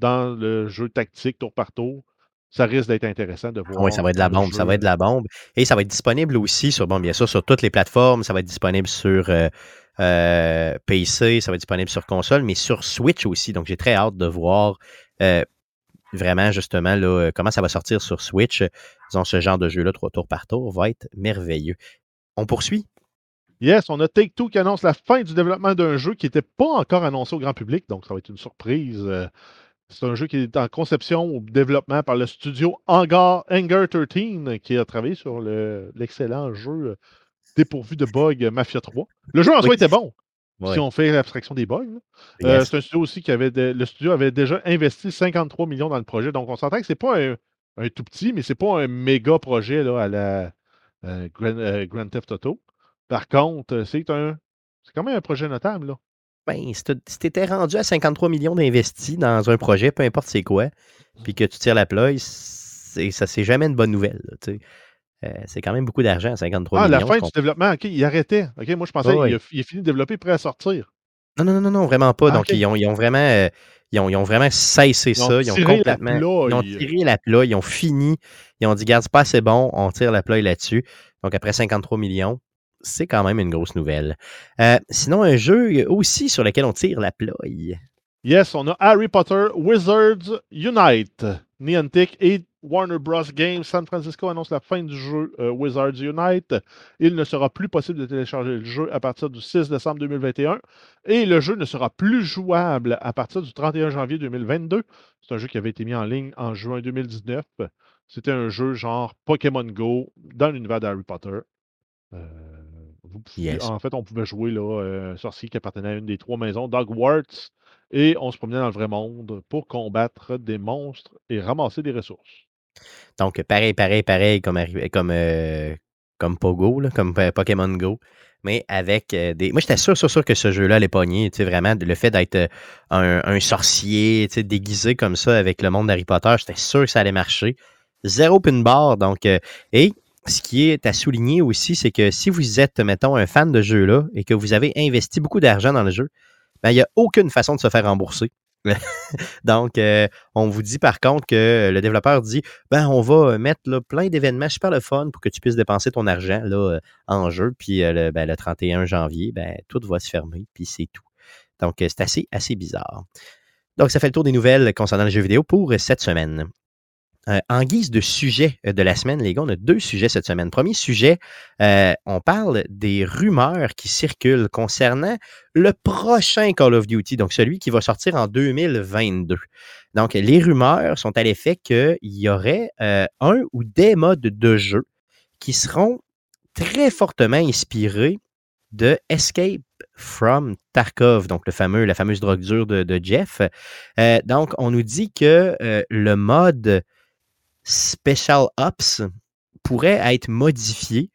dans le jeu tactique tour par tour. Ça risque d'être intéressant de voir. Oui, ça va être de la bombe. Ça va être de la bombe. Et ça va être disponible aussi sur, bon, bien sûr, sur toutes les plateformes. Ça va être disponible sur euh, PC, ça va être disponible sur console, mais sur Switch aussi. Donc, j'ai très hâte de voir vraiment, justement, là, comment ça va sortir sur Switch. Disons, ce genre de jeu-là, trois tours par tour, va être merveilleux. On poursuit. Yes, on a Take-Two qui annonce la fin du développement d'un jeu qui n'était pas encore annoncé au grand public, donc ça va être une surprise. Euh, C'est un jeu qui est en conception ou développement par le studio Hangar, Hangar 13 qui a travaillé sur le- l'excellent jeu euh, dépourvu de bugs Mafia 3. Le jeu en soi était bon, Ouais. si on fait l'abstraction des bugs. Euh, c'est un studio aussi qui avait de- le studio avait déjà investi 53 millions dans le projet. Donc on s'entend que c'est pas un, un tout petit, mais c'est pas un méga projet là, à la euh, Grand, euh, Grand Theft Auto. Par contre, euh, c'est un c'est quand même un projet notable. Là. Ben, si si t'étais rendu à 53 millions d'investis dans un projet, peu importe c'est quoi, puis que tu tires la ploie, c'est, ça c'est jamais une bonne nouvelle. là, tu. Euh, c'est quand même beaucoup d'argent, 53 Ah, millions. la fin du développement, OK, il arrêtait. OK, moi je pensais Ah qu'il a, il est fini de développer, prêt à sortir. Non, non, non, non, vraiment pas. Ah, Donc, ils, ont, ils ont vraiment. euh, ils, ont, ils ont vraiment cessé Ils ont ça. Ils ont tiré la complètement. ils ont ils- tiré la ploie. Ils ont fini. Ils ont dit, garde, c'est pas assez bon. On tire la ploie là-dessus. Donc, après 53 millions, c'est quand même une grosse nouvelle. Euh, sinon, un jeu aussi sur lequel on tire la ploie. Yes, on a Harry Potter Wizards Unite. Niantic et Warner Bros. Games San Francisco annoncent la fin du jeu euh, Wizards Unite. Il ne sera plus possible de télécharger le jeu à partir du 6 décembre 2021 et le jeu ne sera plus jouable à partir du 31 janvier 2022. C'est un jeu qui avait été mis en ligne en juin 2019. C'était un jeu genre Pokémon Go dans l'univers d'Harry Potter. Euh, vous pouviez- Yes. En fait, on pouvait jouer là, euh, un sorcier qui appartenait à une des trois maisons d'Hogwarts et on se promenait dans le vrai monde pour combattre des monstres et ramasser des ressources. Donc, pareil, pareil, pareil, comme, comme, euh, comme Pogo, là, comme Pokémon Go. Mais avec euh, des. Moi, j'étais sûr, sûr, sûr que ce jeu-là allait pogner. Tu sais, vraiment, le fait d'être euh, un, sorcier, tu sais, déguisé comme ça avec le monde d'Harry Potter, j'étais sûr que ça allait marcher. Zéro pin bar. Donc, et ce qui est à souligner aussi, c'est que si vous êtes, mettons, un fan de jeu-là et que vous avez investi beaucoup d'argent dans le jeu, ben, il n'y a aucune façon de se faire rembourser. *laughs* Donc, euh, on vous dit par contre que le développeur dit ben, on va mettre là, plein d'événements super le fun pour que tu puisses dépenser ton argent là, euh, en jeu. Puis euh, le, ben, le 31 janvier, ben, tout va se fermer, puis c'est tout. Donc, euh, c'est assez, assez bizarre. Donc, ça fait le tour des nouvelles concernant les jeux vidéo pour cette semaine. Euh, en guise de sujet euh, de la semaine, les gars, on a deux sujets cette semaine. Premier sujet, euh, on parle des rumeurs qui circulent concernant le prochain Call of Duty, donc celui qui va sortir en 2022. Donc, les rumeurs sont à l'effet qu'il y aurait un ou des modes de jeu qui seront très fortement inspirés de Escape from Tarkov, donc le fameux, la fameuse drogue dure de, Jeff. donc, on nous dit que le mode Special Ops pourrait être modifié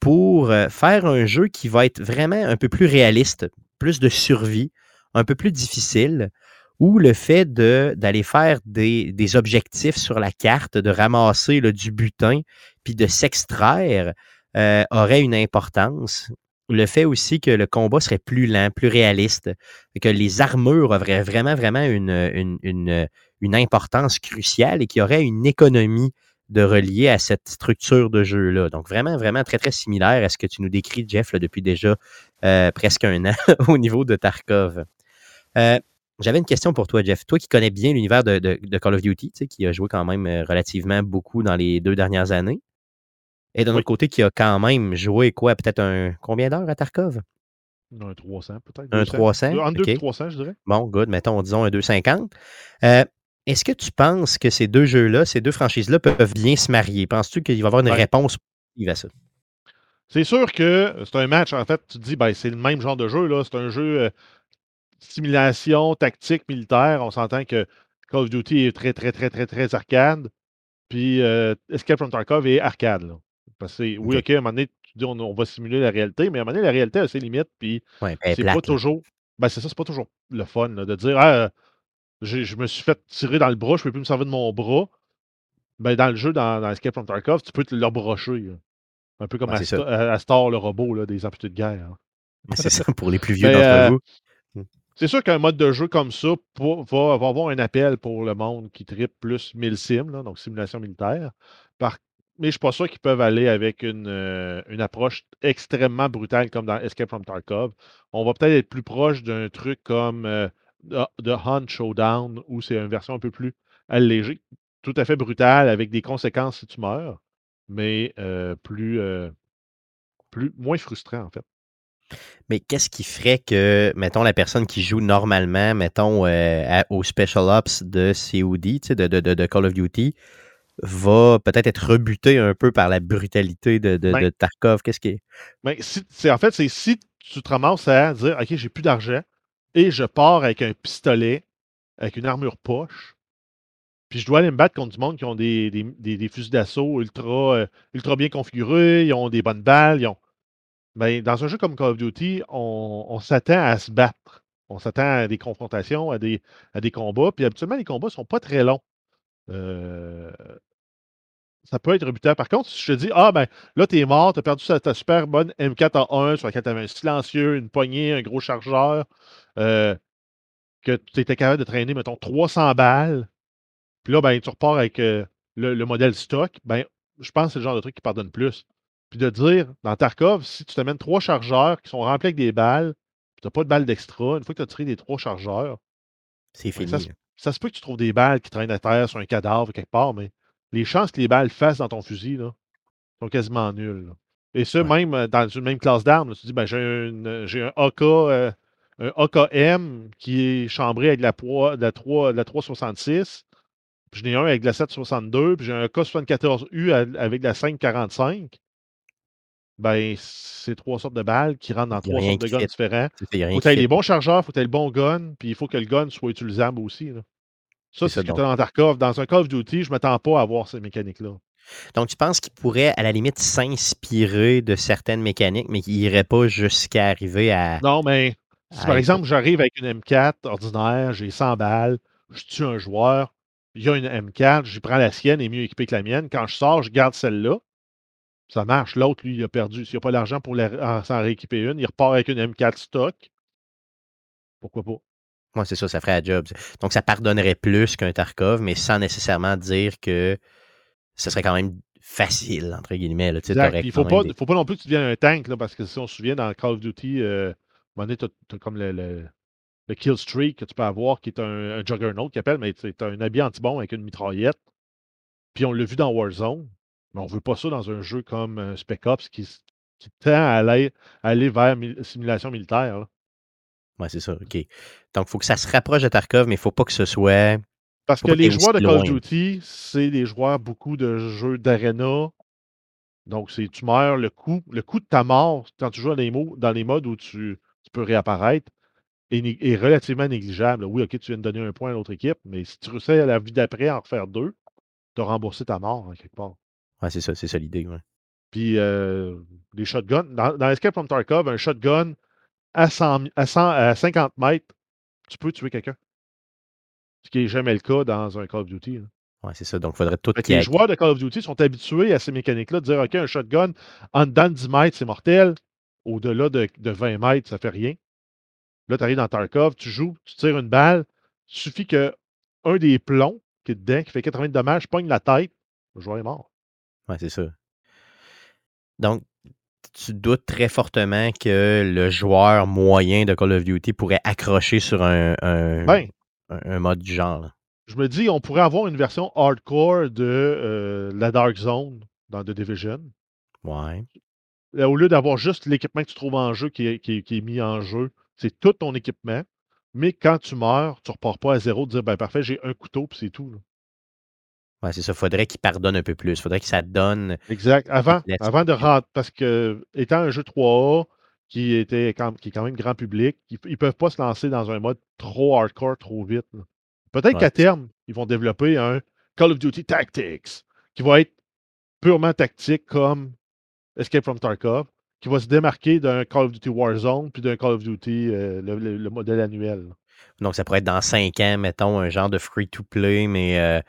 pour euh, faire un jeu qui va être vraiment un peu plus réaliste, plus de survie, un peu plus difficile, ou le fait d'aller faire des, objectifs sur la carte, de ramasser du butin, puis de s'extraire, euh, aurait une importance. Le fait aussi que le combat serait plus lent, plus réaliste, que les armures auraient vraiment, vraiment une, une importance cruciale et qu'il y aurait une économie de relier à cette structure de jeu-là. Donc, vraiment, vraiment très, très similaire à ce que tu nous décris, Jeff, depuis déjà euh, presque un an *laughs* au niveau de Tarkov. Euh, j'avais une question pour toi, Jeff. Toi qui connais bien l'univers de, Call of Duty, qui a joué quand même euh, relativement beaucoup dans les deux dernières années, et d'un autre côté, qui a quand même joué quoi, peut-être un combien d'heures à Tarkov? Un 300 peut-être. Un 300? Un 2 300, je dirais. Bon, good. Mettons, disons un 250. Euh, est-ce que tu penses que ces deux jeux-là, ces deux franchises-là peuvent bien se marier? Penses-tu qu'il va y avoir une réponse positive à ça? C'est sûr que c'est un match, en fait, tu te dis, ben, c'est le même genre de jeu, là. C'est un jeu euh, simulation, tactique, militaire. On s'entend que Call of Duty est très, très, très, très, très arcade. Puis euh, Escape from Tarkov est arcade, là. Parce que, oui, OK, à un moment donné, tu dis, on, va simuler la réalité, mais à un moment donné, la réalité a ses limites, puis c'est pas toujours. Ben, c'est ça, c'est pas toujours le fun, de dire, ah, je me suis fait tirer dans le bras, je peux plus me servir de mon bras. Ben, dans le jeu, dans, dans Escape from Tarkov, tu peux te le brocher. Un peu comme Astor, le robot là, des amputés de guerre. Hein. C'est ça *laughs* pour les plus vieux d'entre euh, vous. Hmm. C'est sûr qu'un mode de jeu comme ça va, avoir un appel pour le monde qui tripe plus 1000 sim, donc simulation militaire. Par, mais je ne suis pas sûr qu'ils peuvent aller avec une, euh, une, approche extrêmement brutale comme dans Escape from Tarkov. On va peut-être être plus proche d'un truc comme euh, de Hunt Showdown, où c'est une version un peu plus allégée, tout à fait brutale, avec des conséquences si tu meurs, mais euh, plus, euh, plus, moins frustrant, en fait. Mais qu'est-ce qui ferait que, mettons, la personne qui joue normalement, mettons, euh, au Special Ops de COD, de, de, de, Call of Duty, va peut-être être rebuté un peu par la brutalité de, de, ben Tarkov? Qu'est-ce qui est? Ben, c'est, en fait, c'est si tu te ramasses à dire OK, j'ai plus d'argent, et je pars avec un pistolet, avec une armure poche. Puis je dois aller me battre contre du monde qui ont des, fusils d'assaut ultra, euh, ultra bien configurés, ils ont des bonnes balles. Ils ont... Ben, dans un jeu comme Call of Duty, on, s'attend à se battre. On s'attend à des confrontations, à des, à des combats. Puis habituellement, les combats ne sont pas très longs. Euh, ça peut être rebutant. Par contre, si je te dis, ah ben là, t'es mort, t'as perdu ta, super bonne M4 a 1 sur laquelle t'avais un silencieux, une poignée, un gros chargeur, euh, que tu étais capable de traîner, mettons, 300 balles, puis là, ben, tu repars avec euh, le, modèle stock, ben, je pense que c'est le genre de truc qui pardonne plus. Puis de dire, dans Tarkov, si tu t'amènes trois chargeurs qui sont remplis avec des balles, puis tu n'as pas de balles d'extra, une fois que tu as tiré des trois chargeurs, c'est ben, fini. ça, se peut que tu trouves des balles qui traînent à terre sur un cadavre quelque part, mais les chances que les balles fassent dans ton fusil là, sont quasiment nulles. Et ça, même euh, dans une même classe d'armes, tu te dis, ben, j'ai un, AK, euh, un AKM qui est chambré avec la, de la, 3, la 366. Puis j'en ai un avec la 762, puis j'ai un K74U avec la 545. Ben, c'est trois sortes de balles qui rentrent dans trois sortes de guns différents. Il faut que tu les bons chargeurs, il faut que tu le bon gun, puis il faut que le gun soit utilisable aussi. Là. Ça, c'est ce que tu dans Tarkov. Dans un Call of Duty, je ne m'attends pas à avoir ces mécaniques-là. Donc, tu penses qu'il pourrait, à la limite, s'inspirer de certaines mécaniques, mais qu'il n'irait pas jusqu'à arriver à. Non, mais si par exemple, j'arrive avec une M4 ordinaire, j'ai 100 balles, je tue un joueur, il y a une M4, je prends la sienne, elle est mieux équipée que la mienne. Quand je sors, je garde celle-là. Ça marche. L'autre, lui, il a perdu. S'il n'a pas l'argent pour s'en rééquiper une, il repart avec une M4 stock. Pourquoi pas? Moi, c'est ça, ça ferait la job. Donc, ça pardonnerait plus qu'un Tarkov, mais sans nécessairement dire que ce serait quand même facile, entre guillemets. Là, il ne faut, pas, faut pas non plus que tu deviennes un tank, là, parce que si on se souvient, dans Call of Duty, euh, à un moment donné, tu as, comme le, le, kill streak que tu peux avoir, qui est un, juggernaut qui appelle, mais tu as un habit anti-bon avec une mitraillette. Puis on l'a vu dans Warzone, mais on veut pas ça dans un jeu comme euh, Spec Ops qui, tend à aller, à aller vers simulation militaire. là. Ouais, c'est ça. OK. Donc, il faut que ça se rapproche de Tarkov, mais il ne faut pas que ce soit. Parce que les joueurs de Call of. Duty, c'est des joueurs beaucoup de jeux d'arena. Donc, c'est tu meurs, le coût, le coût de ta mort quand tu joues dans les, mo- dans les modes où tu, tu peux réapparaître est, relativement négligeable. Oui, OK, tu viens de donner un point à l'autre équipe, mais si tu réussis à la vie d'après à en refaire deux, tu as remboursé ta mort, hein, quelque part. Ouais, c'est ça, c'est ça l'idée. ouais. Puis, euh, les shotguns. Dans, dans Escape from Tarkov, un shotgun à, 100 mi- à, 100 à 50 mètres, tu peux tuer quelqu'un. Ce qui n'est jamais le cas dans un Call of Duty. Ouais, c'est ça. Donc, il faudrait tout les joueurs de Call of Duty sont habitués à ces mécaniques-là, de dire OK, un shotgun en dedans de 10 mètres, c'est mortel. Au-delà de, de 20 mètres, ça fait rien. Là, tu arrives dans Tarkov, tu joues, tu tires une balle. Il suffit que un des plombs qui est dedans, qui fait 80 de dommages, pogne la tête, le joueur est mort. Ouais, c'est ça. Donc, tu doutes très fortement que le joueur moyen de Call of Duty pourrait accrocher sur un, un, Ben, un- un mode du genre. là? je me dis, on pourrait avoir une version hardcore de euh, la Dark Zone dans The Division. Ouais. Là, au lieu d'avoir juste l'équipement que tu trouves en jeu qui est, qui est- qui est mis en jeu, c'est tout ton équipement. Mais quand tu meurs, tu repars pas à zéro de dire ben parfait, j'ai un couteau puis c'est tout. là. Ouais, c'est ça. Faudrait qu'il pardonne un peu plus. Faudrait que ça donne. Exact. Avant, avant de rentrer, parce que étant un jeu 3A qui était quand, qui est quand même grand public, ils, ne peuvent pas se lancer dans un mode trop hardcore trop vite. Peut-être Ouais. qu'à terme, ils vont développer un Call of Duty Tactics qui va être purement tactique comme Escape from Tarkov, qui va se démarquer d'un Call of Duty Warzone puis d'un Call of Duty, euh, le, le- le modèle annuel. Donc, ça pourrait être dans cinq ans, mettons, un genre de free-to-play, mais euh,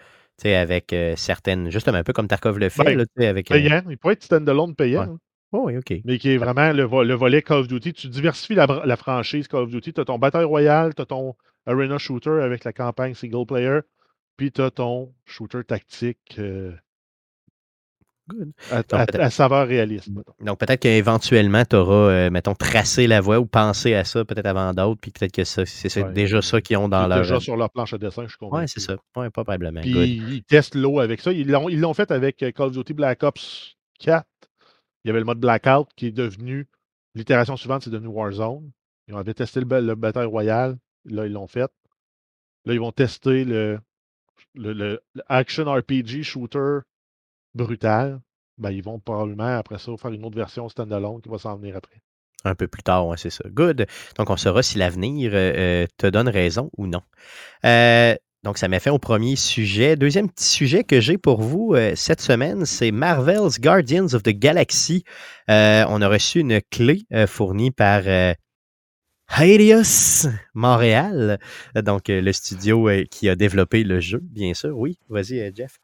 sais, avec euh, certaines. Justement, un peu comme Tarkov le fait. Ben, là, tu sais, avec, euh, Payant, il peut être standalone payant, Ouais. hein, oh, oui, OK. mais qui est vraiment le, vo- le volet Call of Duty. Tu diversifies la, la franchise Call of Duty. Tu as ton Battle Royale, tu as ton Arena Shooter avec la campagne single player, puis tu as ton shooter tactique euh, Good. à, Donc, à- à saveur réaliste. Donc, peut-être qu'éventuellement, tu auras, mettons, tracé la voie ou pensé à ça, peut-être avant d'autres, puis peut-être que c'est Ouais. déjà ça qu'ils ont dans leur. déjà sur leur planche de dessin, je suis convaincu. Ouais, c'est ça. Ouais, pas probablement. Puis Good. ils testent l'eau avec ça. Ils l'ont, fait avec euh, Call of Duty Black Ops 4. Il y avait le mode Blackout qui est devenu. L'itération suivante, c'est devenu Warzone. Ils avaient testé le, le Battle Royale. Là, ils l'ont fait. Là, ils vont tester le, le, le- le Action RPG Shooter brutal. Ben, ils vont probablement, après ça, faire une autre version standalone qui va s'en venir après. Un peu plus tard, ouais, c'est ça. Good. Donc, on saura si l'avenir euh, euh, te donne raison ou non. Euh, donc, ça m'a fait au premier sujet. Deuxième petit sujet que j'ai pour vous euh, cette semaine, c'est Marvel's Guardians of the Galaxy. On a reçu une clé fournie par Heidios Montréal, donc le studio qui a développé le jeu, bien sûr. Oui, vas-y, Jeff.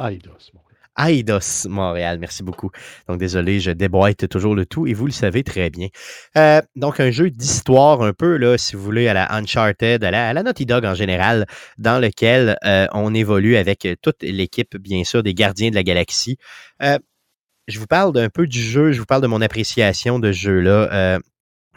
Eidos, mon gars. Eidos Montréal, merci beaucoup. Donc désolé, je déboîte toujours le tout et vous le savez très bien. Euh, donc un jeu d'histoire un peu, là, si vous voulez, à la Uncharted, à la, Naughty Dog en général, dans lequel euh, on évolue avec euh, toute l'équipe, bien sûr, des gardiens de la galaxie. Je vous parle d'un peu du jeu, je vous parle de mon appréciation de jeu-là.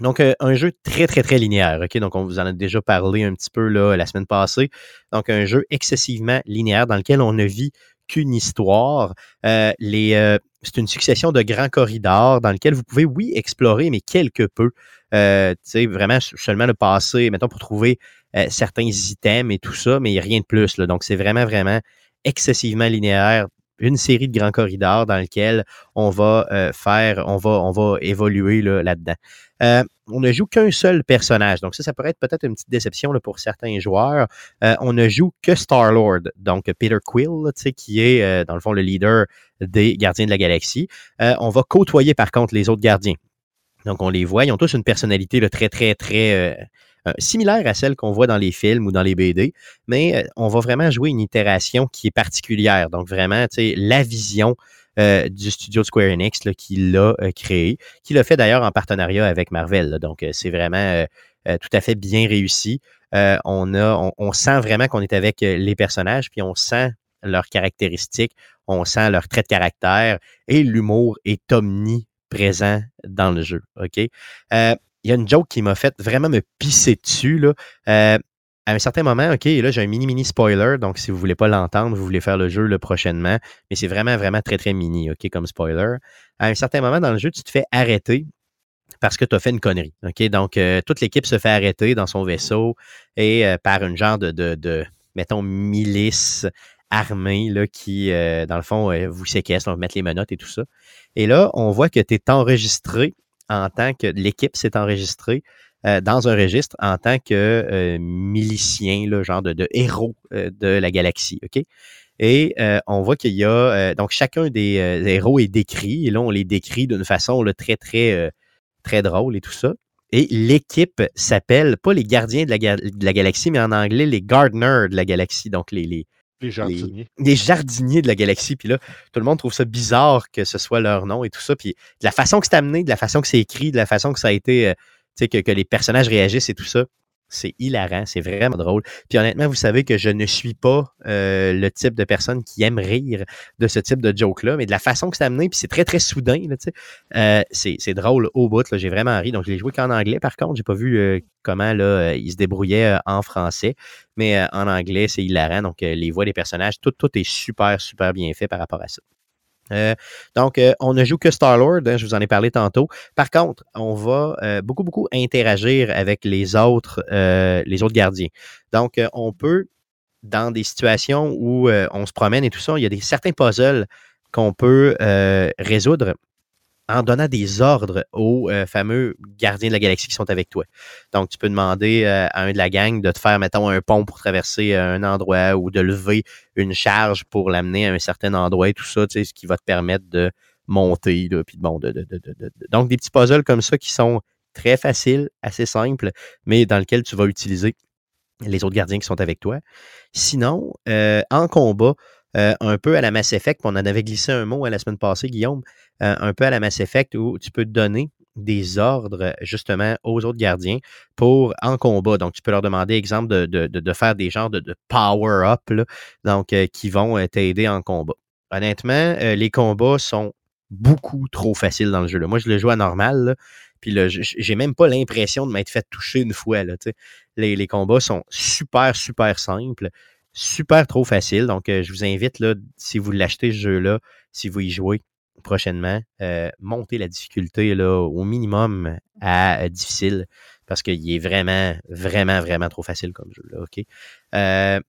Donc, euh, un jeu très, très, très linéaire. OK? Donc, on vous en a déjà parlé un petit peu là, la semaine passée. Donc, un jeu excessivement linéaire dans lequel on ne vit qu'une histoire. Euh, euh, c'est une succession de grands corridors dans lesquels vous pouvez, oui, explorer, mais quelque peu. Vraiment seulement le passé, mettons, pour trouver certains items et tout ça, mais rien de plus. Donc, c'est vraiment, vraiment excessivement linéaire. Une série de grands corridors dans lesquels on va euh, faire, on va, on va évoluer là, là-dedans. Euh, on ne joue qu'un seul personnage. Donc, ça, ça pourrait être peut-être une petite déception pour certains joueurs. Euh, on ne joue que Star-Lord, donc Peter Quill, qui est, dans le fond, le leader des Gardiens de la Galaxie. On va côtoyer, par contre, les autres gardiens. Donc, on les voit. Ils ont tous une personnalité très, très, très euh, similaire à celle qu'on voit dans les films ou dans les BD, mais euh, on va vraiment jouer une itération qui est particulière. Donc, vraiment, tu sais, la vision euh, du studio de Square Enix qui l'a créé, qui l'a fait d'ailleurs en partenariat avec Marvel. Donc, c'est vraiment tout à fait bien réussi. On, a, on, sent vraiment qu'on est avec les personnages, puis on sent leurs caractéristiques, on sent leurs traits de caractère et l'humour est omniprésent dans le jeu. OK? Il y a une joke qui m'a fait vraiment me pisser dessus. Là. Euh, à un certain moment, OK, là, j'ai un mini-mini spoiler. Donc, si vous ne voulez pas l'entendre, vous voulez faire le jeu le prochainement. Mais c'est vraiment, vraiment très, très mini, OK, comme spoiler. À un certain moment dans le jeu, tu te fais arrêter parce que tu as fait une connerie. OK? Donc, euh, toute l'équipe se fait arrêter dans son vaisseau et euh, par une genre de, de, mettons, milice armée là, qui, dans le fond, vous séquestre, on va mettre les menottes et tout ça. Et là, on voit que tu es enregistré en tant que l'équipe s'est enregistrée dans un registre en tant que milicien, là, genre de, héros de la galaxie. Et on voit qu'il y a donc chacun des, héros est décrit, et là, on les décrit d'une façon très, très très drôle et tout ça. Et l'équipe s'appelle, pas les gardiens de la, galaxie, mais en anglais, les gardeners de la galaxie. Donc, les, les jardiniers. Les, jardiniers de la galaxie. Puis là, tout le monde trouve ça bizarre que ce soit leur nom et tout ça. Puis de la façon que c'est amené, de la façon que c'est écrit, de la façon que ça a été, euh, tu sais, que, que, les personnages réagissent et tout ça, c'est hilarant, c'est vraiment drôle. Puis honnêtement, vous savez que je ne suis pas euh, le type de personne qui aime rire de ce type de joke-là, mais de la façon que c'est amené, puis c'est très, très soudain, euh, c'est drôle au bout. J'ai vraiment ri. Donc, je l'ai joué qu'en anglais, par contre. J'ai pas vu euh, comment là, il se débrouillait en français, mais en anglais, c'est hilarant. Donc, les voix des personnages, tout, tout est super, super bien fait par rapport à ça. Euh, donc, euh, on ne joue que Star-Lord, hein, je vous en ai parlé tantôt. Par contre, on va euh, beaucoup, beaucoup interagir avec les autres, les autres gardiens. Donc, on peut, dans des situations où on se promène et tout ça, il y a des certains puzzles qu'on peut résoudre en donnant des ordres aux euh, fameux gardiens de la galaxie qui sont avec toi. Donc, tu peux demander euh, à un de la gang de te faire, mettons, un pont pour traverser euh, un endroit ou de lever une charge pour l'amener à un certain endroit et tout ça, tu sais, ce qui va te permettre de monter. Là, puis bon, de, de, de, donc, des petits puzzles comme ça qui sont très faciles, assez simples, mais dans lesquels tu vas utiliser les autres gardiens qui sont avec toi. Sinon, en combat, un peu à la Mass Effect, on en avait glissé un mot à la semaine passée, Guillaume, euh, un peu à la Mass Effect où tu peux donner des ordres justement aux autres gardiens pour en combat. Donc, tu peux leur demander, exemple, de, faire des genres de, power-up, donc euh, qui vont euh, t'aider en combat. Honnêtement, les combats sont beaucoup trop faciles dans le jeu. Moi, je le joue à normal, puis là, j'ai même pas l'impression de m'être fait toucher une fois. Les, les combats sont super, super simples, super trop faciles. Donc, je vous invite, là, si vous l'achetez ce jeu-là, si vous y jouez, prochainement, euh, monter la difficulté là, au minimum à euh, difficile parce qu'il est vraiment, vraiment, vraiment trop facile comme jeu. Là, OK? Euh,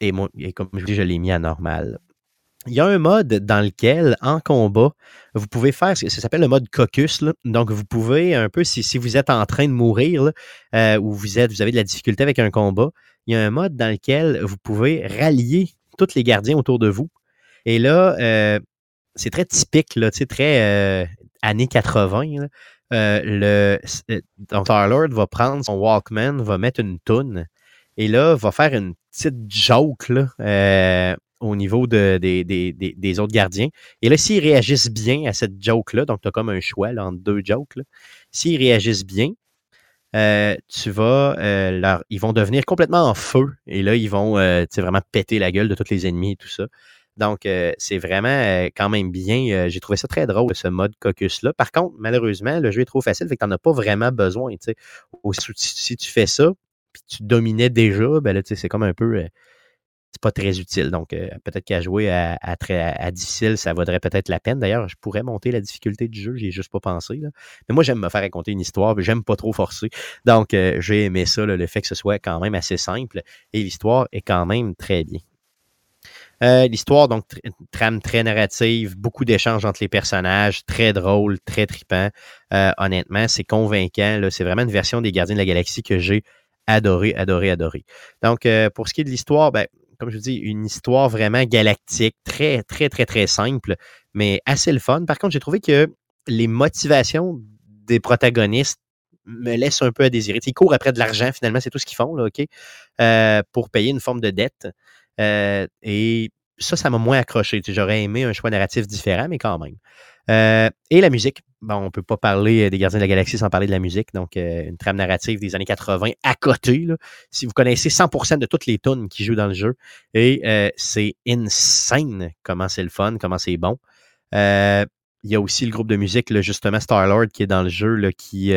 et, comme je dis, je l'ai mis à normal. Il y a un mode dans lequel, en combat, vous pouvez faire, ça s'appelle le mode caucus. Donc, vous pouvez un peu, si, si vous êtes en train de mourir ou vous, êtes, vous avez de la difficulté avec un combat, il y a un mode dans lequel vous pouvez rallier tous les gardiens autour de vous. Et là, c'est très typique, là, très euh, années 80. Euh, le, euh, donc, Star-Lord va prendre son Walkman, va mettre une toune et là, va faire une petite joke au niveau de, des, autres gardiens. Et là, s'ils réagissent bien à cette joke-là, donc tu as comme un choix entre deux jokes, s'ils réagissent bien, tu vas, leur, ils vont devenir complètement en feu. Et là, ils vont vraiment péter la gueule de tous les ennemis et tout ça. Donc, euh, c'est vraiment euh, quand même bien. Euh, j'ai trouvé ça très drôle, ce mode caucus-là. Par contre, malheureusement, le jeu est trop facile, fait que tu as pas vraiment besoin. Si tu fais ça, puis tu dominais déjà, ben là, c'est comme un peu. C'est pas très utile. Donc, peut-être qu'à jouer à, très, à, difficile, ça vaudrait peut-être la peine. D'ailleurs, je pourrais monter la difficulté du jeu, j'y ai juste pas pensé. Mais moi, j'aime me faire raconter une histoire, mais j'aime pas trop forcer. Donc, j'ai aimé ça, le fait que ce soit quand même assez simple. Et l'histoire est quand même très bien. Euh, l'histoire, donc, trame très narrative, beaucoup d'échanges entre les personnages, très drôle, très tripant. Euh, honnêtement, c'est convaincant. C'est vraiment une version des Gardiens de la Galaxie que j'ai adoré, adoré, adoré. Donc, euh, pour ce qui est de l'histoire, ben, comme je vous dis, une histoire vraiment galactique, très, très, très, très simple, mais assez le fun. Par contre, j'ai trouvé que les motivations des protagonistes me laissent un peu à désirer. ils courent après de l'argent, finalement, c'est tout ce qu'ils font, OK? pour payer une forme de dette. Euh, et ça, ça m'a moins accroché. J'aurais aimé un choix narratif différent, mais quand même. Euh, et la musique. Bon, on ne peut pas parler euh, des Gardiens de la Galaxie sans parler de la musique. Donc, une trame narrative des années 80 à côté. Si vous connaissez 100% de toutes les tunes qui jouent dans le jeu, et c'est insane comment c'est le fun, comment c'est bon. il y a aussi le groupe de musique, justement, Star-Lord, qui est dans le jeu, là, qui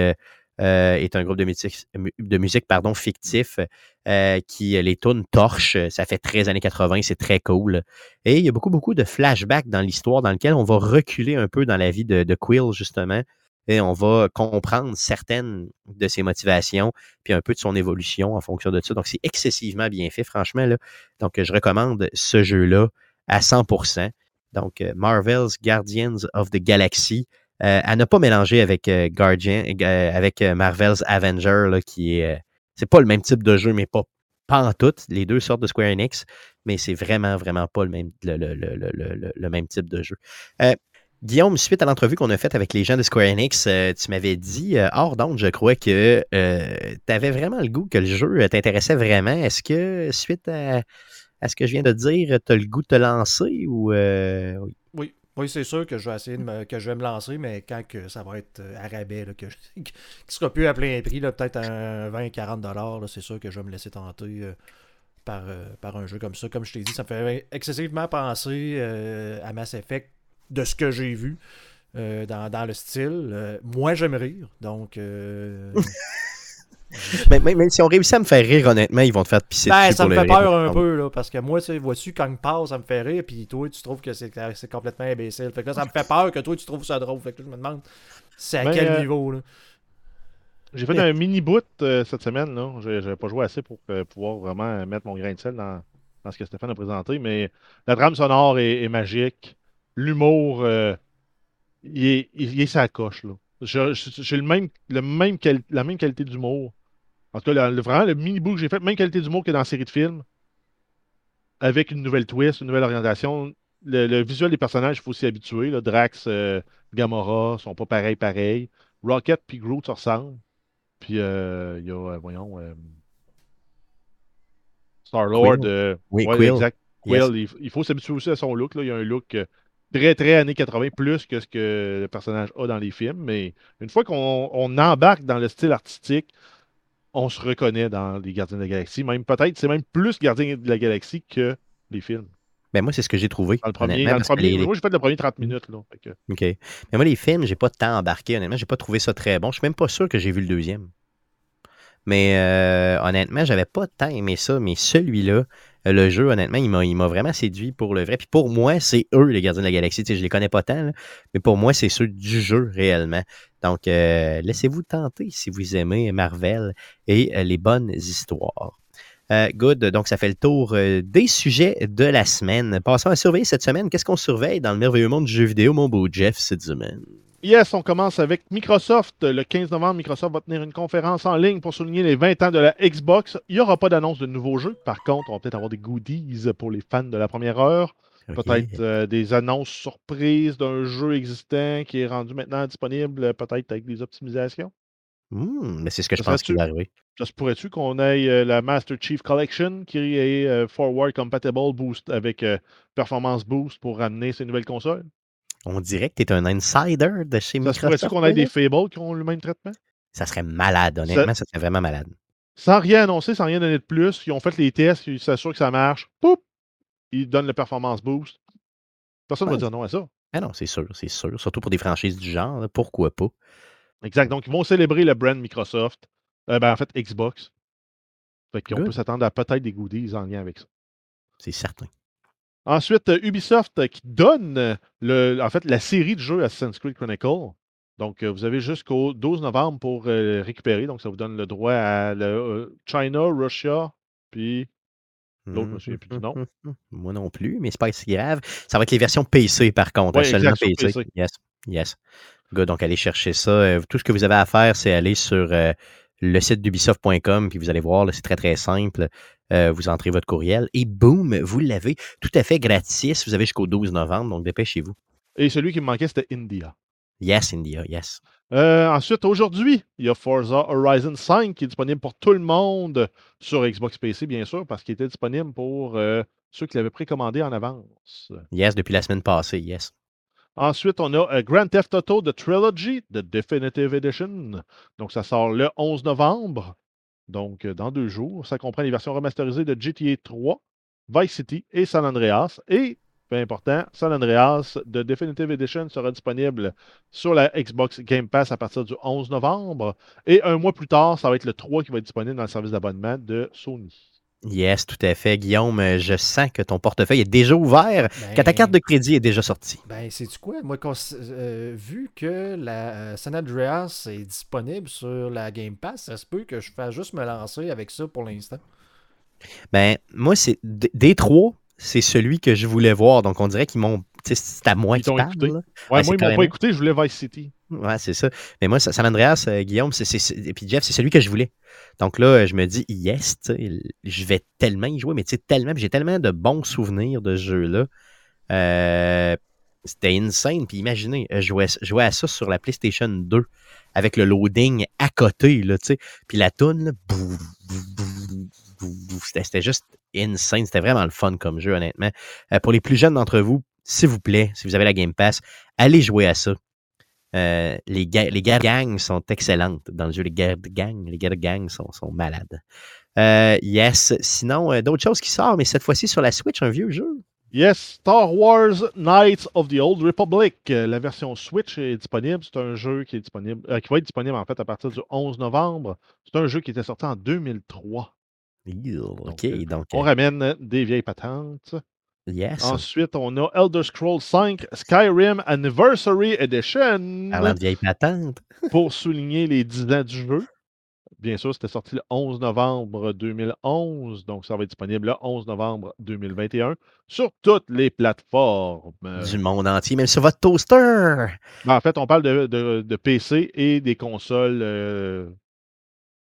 euh, est un groupe de musique, de musique pardon, fictif euh, qui les tourne torche. Ça fait 13 années 80, c'est très cool. Et il y a beaucoup, beaucoup de flashbacks dans l'histoire dans lequel on va reculer un peu dans la vie de, de Quill, justement. Et on va comprendre certaines de ses motivations, puis un peu de son évolution en fonction de ça. Donc, c'est excessivement bien fait, franchement. Là. Donc, je recommande ce jeu-là à 100%. Donc, euh, Marvel's Guardians of the Galaxy. Euh, à ne pas mélanger avec euh, Guardian, avec Marvel's Avenger, là, qui est. c'est pas le même type de jeu, mais pas, pas en tout. Les deux sortes de Square Enix, mais c'est vraiment, vraiment pas le même, le, le, le, le même type de jeu. Guillaume, suite à l'entrevue qu'on a faite avec les gens de Square Enix, tu m'avais dit, hors d'onde, je crois que tu avais vraiment le goût que le jeu t'intéressait vraiment. Est-ce que, suite à, est ce que je viens de dire, tu as le goût de te lancer ou. Euh, oui. C'est sûr que je vais essayer de me, que je vais me lancer, mais quand que ça va être euh, à rabais, là, que *laughs* qui sera plus à plein prix, peut-être à 20-40$, c'est sûr que je vais me laisser tenter euh, par, par un jeu comme ça. Comme je t'ai dit, ça me fait excessivement penser à Mass Effect de ce que j'ai vu dans, dans, le style. moi, j'aime rire, donc. *laughs* mais, même si on réussit à me faire rire, honnêtement, ils vont te faire pisser ben, dessus ça me fait peur un peu, là, parce que moi, tu vois-tu, quand il passe, ça me fait rire, puis toi, tu trouves que c'est complètement imbécile. Fait que là, ça me fait peur que toi, tu trouves ça drôle. Fait que là, je me demande, c'est à ben, quel euh, niveau, là? J'ai fait un mini boot euh, cette semaine, là. J'avais pas joué assez pour euh, pouvoir vraiment mettre mon grain de sel dans, dans, ce que Stéphane a présenté, mais la drame sonore est, magique. L'humour, il, est, il, est sa coche, là. J'ai le même, le même la même qualité d'humour en tout cas, le, vraiment, le mini-book que j'ai fait, même qualité d'humour que dans la série de films, avec une nouvelle twist, une nouvelle orientation. Le, visuel des personnages, il faut s'y habituer. Drax, euh, Gamora sont pas pareils, pareils. Rocket puis Groot se ressemblent. Puis euh, il y a, euh, voyons, Star-Lord. oui, Quill. Exact. Quill, il, faut s'habituer aussi à son look. Là. Il y a un look très, très années 80, plus que ce que le personnage a dans les films. Mais une fois qu'on embarque dans le style artistique, on se reconnaît dans les Gardiens de la Galaxie. Même peut-être, c'est même plus Gardiens de la Galaxie que les films. Ben moi, c'est ce que j'ai trouvé. Dans le premier, Moi, j'ai fait le premier 30 minutes. Là, OK. Mais moi, les films, j'ai pas tant embarqué, honnêtement. J'ai pas trouvé ça très bon. Je suis même pas sûr que j'ai vu le deuxième. Mais euh, honnêtement, j'avais pas tant aimé ça. Mais celui-là, le jeu, honnêtement, il m'a vraiment séduit pour le vrai. Puis pour moi, c'est eux, les gardiens de la galaxie. Tu sais, je les connais pas tant, mais pour moi, c'est ceux du jeu réellement. Donc, euh, laissez-vous tenter si vous aimez Marvel et euh, les bonnes histoires. good, donc ça fait le tour des sujets de la semaine. Passons à surveiller cette semaine. Qu'est-ce qu'on surveille dans le merveilleux monde du jeu vidéo, mon beau Jeff, cette semaine? Yes, on commence avec Microsoft. Le 15 novembre, Microsoft va tenir une conférence en ligne pour souligner les 20 ans de la Xbox. Il n'y aura pas d'annonce de nouveaux jeux. Par contre, on va peut-être avoir des goodies pour les fans de la première heure. Peut-être euh, des annonces surprises d'un jeu existant qui est rendu maintenant disponible, peut-être avec des optimisations. Hmm, mais c'est ce que je pense qu'il va arriver. Ça se pourrait-tu qu'on ait euh, la Master Chief Collection qui est euh, forward compatible boost avec performance boost pour ramener ces nouvelles consoles? On dirait que tu es un insider de chez Microsoft. Ça pourrait-tu qu'on ait des Fables qui ont le même traitement? Ça serait malade, honnêtement, ça, serait vraiment malade. Sans rien annoncer, sans rien donner de plus, ils ont fait les tests, ils s'assurent que ça marche, poup, ils donnent le performance boost. Personne ne va dire non à ça. Ah non, c'est sûr, c'est sûr. Surtout pour des franchises du genre, pourquoi pas? Exact. Donc, ils vont célébrer le brand Microsoft. Euh, ben, en fait, Xbox. Fait qu'on peut s'attendre à peut-être des goodies en lien avec ça. C'est certain. Ensuite, euh, Ubisoft euh, qui donne euh, le, en fait, la série de jeux Assassin's Creed Chronicle. Donc, vous avez jusqu'au 12 novembre pour récupérer. Donc, ça vous donne le droit à le, China, Russia, puis l'autre, je ne me souviens plus du nom. *laughs* Moi non plus, mais c'est pas si grave. Ça va être les versions PC, par contre. Hein, seulement PC. Yes, yes. donc, allez chercher ça. Tout ce que vous avez à faire, c'est aller sur le site d'ubisoft.com, puis vous allez voir, c'est très, très simple. Euh, vous entrez votre courriel et boum, vous l'avez tout à fait gratis. Vous avez jusqu'au 12 novembre, donc dépêchez-vous. Et celui qui me manquait, c'était India. Yes, India, yes. Euh, ensuite, aujourd'hui, il y a Forza Horizon 5 qui est disponible pour tout le monde sur Xbox PC, bien sûr, parce qu'il était disponible pour euh, ceux qui l'avaient précommandé en avance. Yes, depuis la semaine passée, yes. Ensuite, on a Grand Theft Auto The Trilogy, The Definitive Edition. Donc, ça sort le 11 novembre. Donc, euh, dans deux jours. Ça comprend les versions remasterisées de GTA 3, Vice City et San Andreas. Et peu important, San Andreas de Definitive Edition sera disponible sur la Xbox Game Pass à partir du 11 novembre. Et un mois plus tard, ça va être le 3 qui va être disponible dans le service d'abonnement de Sony. Yes, tout à fait. Guillaume, euh, je sens que ton portefeuille est déjà ouvert, que ta Ben, carte de crédit est déjà sortie. Ben, c'est-tu quoi? Moi, euh, vu que la euh, San Andreas est disponible sur la Game Pass, ça se peut que je fasse juste me lancer avec ça pour l'instant. Ben, moi, c'est des trois, c'est celui que je voulais voir. Donc, on dirait qu'ils m'ont. tu sais, C'est à moi Ils qui t'ont parle. Ouais, Ouais, moi, c'est ils m'ont carrément. pas écouté, je voulais Vice City. Ouais, c'est ça. Mais moi, San Andreas, euh, Guillaume, et puis Jeff, c'est celui que je voulais. Donc là, euh, je me dis, yes, je vais tellement y jouer, mais tu sais, tellement, j'ai tellement de bons souvenirs de ce jeu-là. Euh, c'était insane. Puis imaginez, je je jouais à ça sur la PlayStation 2 avec le loading à côté, là, tu sais. Puis la toune, c'était, c'était juste insane. C'était vraiment le fun comme jeu, honnêtement. Euh, pour les plus jeunes d'entre vous, s'il vous plaît, si vous avez la Game Pass, allez jouer à ça. Euh, les, ga- les guerres de gang sont excellentes dans le jeu. Les guerres de gang, les guerres de gang sont, sont malades. Euh, yes. Sinon, euh, d'autres choses qui sortent, mais cette fois-ci sur la Switch, un vieux jeu. Yes, Star Wars Knights of the Old Republic. La version Switch est disponible. C'est un jeu qui est disponible, qui va être disponible en fait à partir du 11 novembre. C'est un jeu qui était sorti en 2003. Ew, OK, donc, On ramène des vieilles patentes. Yes. Ensuite, on a Elder Scrolls 5 Skyrim Anniversary Edition Parlant de vieilles patentes. *laughs* pour souligner les 10 ans du jeu. Bien sûr, c'était sorti le 11 novembre 2011, donc ça va être disponible le 11 novembre 2021 sur toutes les plateformes. Du monde entier, même sur votre toaster. Ben, en fait, on parle de, de- de PC et des consoles euh,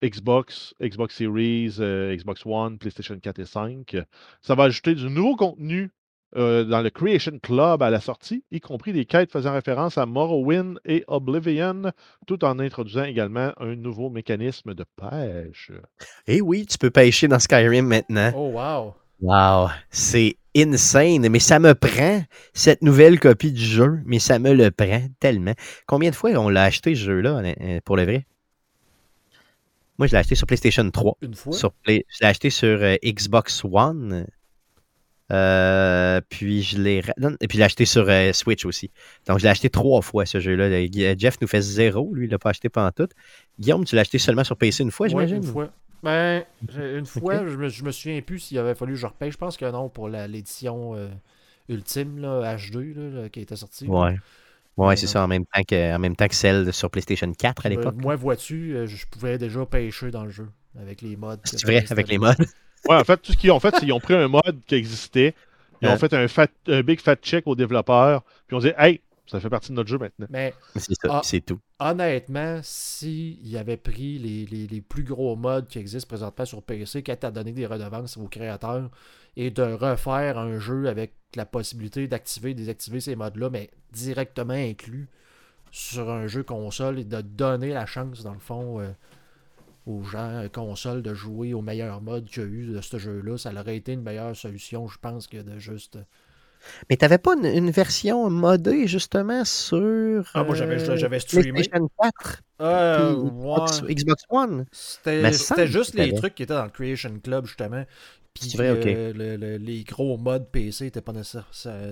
Xbox, Xbox Series, euh, Xbox One, PlayStation 4 et 5. Ça va ajouter du nouveau contenu euh, dans le Creation Club à la sortie, y compris des quêtes faisant référence à Morrowind et Oblivion, tout en introduisant également un nouveau mécanisme de pêche. Et oui, tu peux pêcher dans Skyrim maintenant. Oh, wow! Wow, c'est insane, mais ça me prend cette nouvelle copie du jeu, mais ça me le prend tellement. Combien de fois on l'a acheté ce jeu-là, euh, pour le vrai? Moi, je l'ai acheté sur PlayStation 3. Une fois? Sur Play- Je l'ai acheté sur euh, Xbox One. Euh, puis je l'ai et puis l'ai acheté sur euh, Switch aussi. Donc je l'ai acheté trois fois ce jeu-là. Euh, Jeff nous fait zéro, lui il l'a pas acheté pendant tout. Guillaume, tu l'as acheté seulement sur PC une fois, Ouais, j'imagine? une fois. Ben, une *laughs* fois, je, me, je me souviens plus s'il avait fallu que je repaye. Je pense que non, pour l'édition euh, ultime, là, H2, là, qui était sortie. là. Ouais. Ouais, c'est ça, en même, temps que, en même temps que celle sur PlayStation 4 à l'époque. moi, vois-tu, je pouvais déjà pêcher dans le jeu avec les mods. que C'est vrai, avec les installés. Ouais, en fait, tout ce qu'ils ont fait, c'est qu'ils ont pris un mode qui existait, ils ont fait un, fat- un big fat check aux développeurs, puis on dit Hey, ça fait partie de notre jeu maintenant. Mais C'est ça, Ah. c'est tout. honnêtement, s'il avait pris les, les- les plus gros mods qui existent présentement sur PC, quitte à donner des redevances aux créateurs et de refaire un jeu avec la possibilité d'activer et désactiver ces mods-là, mais directement inclus sur un jeu console et de donner la chance, dans le fond, euh, aux gens euh, console de jouer au meilleur mode qu'il y a eu de ce jeu-là, ça aurait été une meilleure solution, je pense, que de juste. euh, Mais t'avais pas une, une version modée justement sur Ah, moi, j'avais- euh, j'avais streamé. PlayStation 4 Euh, Xbox, ouais. Xbox One. C'était juste les trucs qui étaient dans le Creation Club, justement. Puis C'est vrai, ok. euh, le- le- les gros mods PC n'étaient pas nécessaire-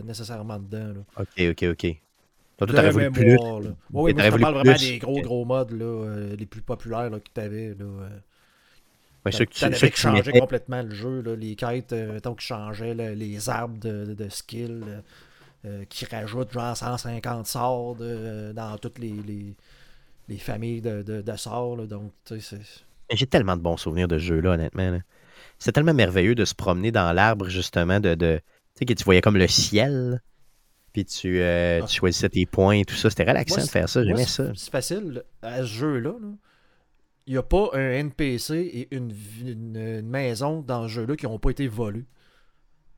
nécessairement dedans. Là. Ok, ok, ok. Toi, De t'aurais voulu plus. mémoire, là. Ouais, moi, je te parle vraiment des gros, gros mods là, euh, les plus populaires là, que tu avais. Là, euh. Ouais, ceux que tu- avais tu complètement le jeu. Là, les quêtes, euh, mettons, qui changeaient là, les arbres de, de, de skill, euh, qui rajoutent genre 150 sorts de- dans toutes les, les, les familles de, sorts. donc, tu. J'ai tellement de bons souvenirs de ce jeu-là, honnêtement. C'est tellement merveilleux de se promener dans l'arbre, justement, de. de tu sais, que tu voyais comme le ciel. Puis tu, euh, Ah. tu choisissais tes points et tout ça. C'était relaxant Moi, de faire ça. J'aimais ça. C'est facile. À ce jeu-là, là, il n'y a pas un NPC et une, vi- une- une maison dans ce jeu-là qui n'ont pas été volés.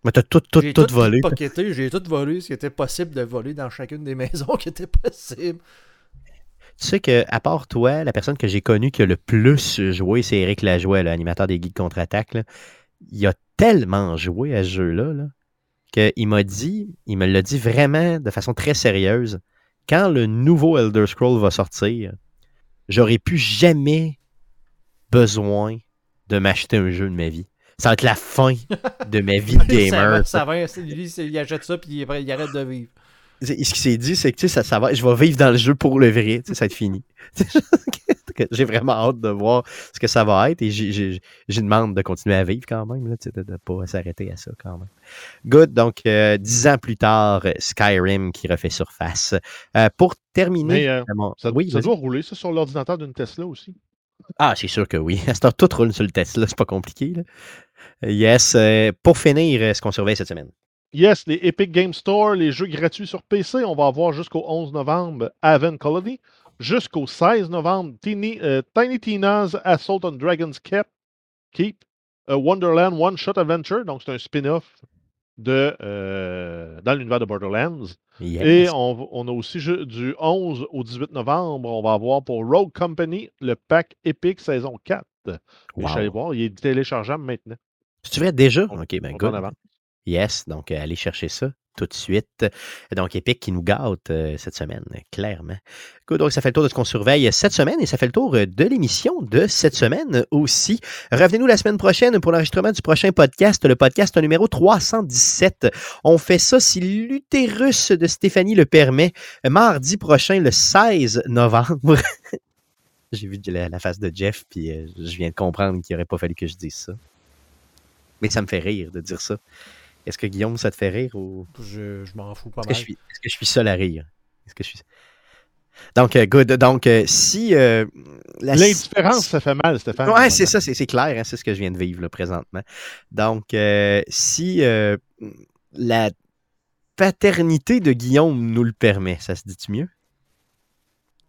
Mais t'as tout, tout, J'ai tout volé. j'ai tout volé, ce qui était possible de voler dans chacune des *laughs* maisons qui était possible. Tu sais que, à part toi, la personne que j'ai connue qui a le plus joué, c'est Eric Lajoie, l'animateur des Geeks Contre-Attaque. Il a tellement joué à ce jeu-là là, qu'il m'a dit, il me l'a dit vraiment de façon très sérieuse, quand le nouveau Elder Scroll va sortir, j'aurai plus jamais besoin de m'acheter un jeu de ma vie. Ça va être la fin *laughs* de ma vie de gamer. ça va, ça va, lui, il achète ça puis il, il arrête de vivre. Ce qui s'est dit, c'est que tu sais, ça, ça va, je vais vivre dans le jeu pour le vrai. Ça va être fini. *laughs* J'ai vraiment hâte de voir ce que ça va être et j'ai- demande de continuer à vivre quand même, là, de ne pas s'arrêter à ça quand même. Good. Donc, euh, dix ans plus tard, Skyrim qui refait surface. Euh, pour terminer. Mais euh, mon- ça, oui, ça doit rouler ça sur l'ordinateur d'une Tesla aussi. Ah, c'est sûr que oui. *laughs* À tout roule sur le Tesla, c'est pas compliqué. là. Yes. euh, pour finir, ce qu'on surveille cette semaine. Yes, les Epic Game Store, les jeux gratuits sur PC, on va avoir jusqu'au 11 novembre Haven Colony. Jusqu'au 16 novembre, Tiny, euh, Tiny Tina's Assault on Dragon's Keep, Keep a Wonderland One Shot Adventure. Donc, c'est un spin-off de, euh, dans l'univers de Borderlands. Yes. Et on, on a aussi du 11 au 18 novembre, on va avoir pour Rogue Company le pack Epic saison 4. Et Je suis allé Wow. voir, il est téléchargeable maintenant. Tu vrai déjà? On- Ok, ben good. Yes, donc euh, allez chercher ça tout de suite. Donc, Epic qui nous gâte euh, cette semaine, clairement. Donc ça fait le tour de ce qu'on surveille cette semaine et ça fait le tour euh, de l'émission de cette semaine aussi. Revenez-nous la semaine prochaine pour l'enregistrement du prochain podcast, le podcast numéro 317. On fait ça si l'utérus de Stéphanie le permet, mardi prochain, le 16 novembre. *laughs* J'ai vu la, face de Jeff, puis je viens de comprendre qu'il n'aurait pas fallu que je dise ça. Mais ça me fait rire de dire ça. Est-ce que Guillaume, ça te fait rire ou? Je, je m'en fous pas est-ce que, mal. je suis, est-ce que je suis seul à rire? Est-ce que je suis... Donc, euh, good. Donc, euh, si... euh, la- L'indifférence, ça fait mal, Stéphane. Ouais, c'est ça, c'est, c'est clair, hein, c'est ce que je viens de vivre là, présentement. Donc, euh, si euh, la paternité de Guillaume nous le permet, ça se dit-tu mieux?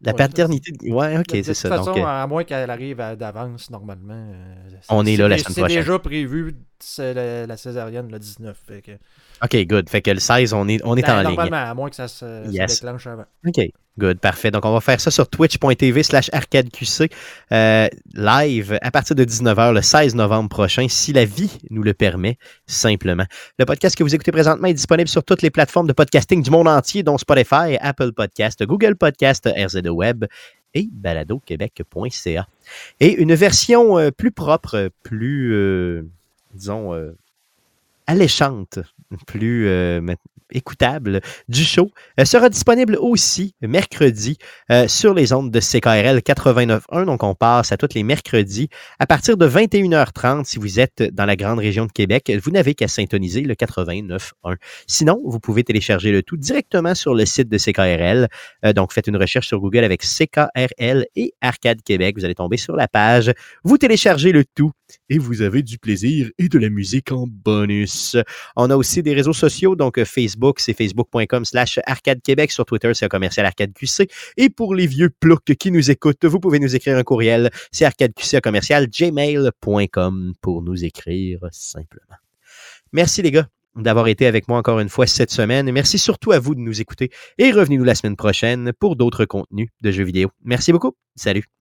La ça, paternité... de- Ouais, ok, De- de c'est toute ça. façon, donc, euh, à moins qu'elle arrive d'avance, normalement. euh, c'est- On est là c'est la semaine C'est prochaine. déjà prévu, c'est la, la césarienne le 19. fait que- ok, good. Fait que le 16, on est, on est Ben, en ligne. Normalement, à moins que ça se, se déclenche avant. OK. Good, parfait. Donc, on va faire ça sur twitch.tv slash arcadeqc euh, live à partir de 19h le 16 novembre prochain, si la vie nous le permet, simplement. Le podcast que vous écoutez présentement est disponible sur toutes les plateformes de podcasting du monde entier, dont Spotify, Apple Podcast, Google Podcast, RZO Web et baladoquebec.ca. Et une version euh, plus propre, plus, euh, disons, euh, alléchante, plus euh, écoutable du show euh, sera disponible aussi mercredi euh, sur les ondes de CKRL 89.1. Donc, on passe à tous les mercredis à partir de 21h30. Si vous êtes dans la grande région de Québec, vous n'avez qu'à syntoniser le 89.1. Sinon, vous pouvez télécharger le tout directement sur le site de CKRL. Euh, donc, faites une recherche sur Google avec CKRL et Arcade Québec. Vous allez tomber sur la page. Vous téléchargez le tout et vous avez du plaisir et de la musique en bonus. On a aussi des réseaux sociaux, donc euh, C'est facebook.com slash arcade Québec. Sur Twitter, c'est commercial arcade QC. Et pour les vieux ploucs qui nous écoutent, vous pouvez nous écrire un courriel, c'est arcadeqc commercial gmail.com pour nous écrire simplement. Merci les gars d'avoir été avec moi encore une fois cette semaine. Merci surtout à vous de nous écouter. Et revenez-nous la semaine prochaine pour d'autres contenus de jeux vidéo. Merci beaucoup. Salut.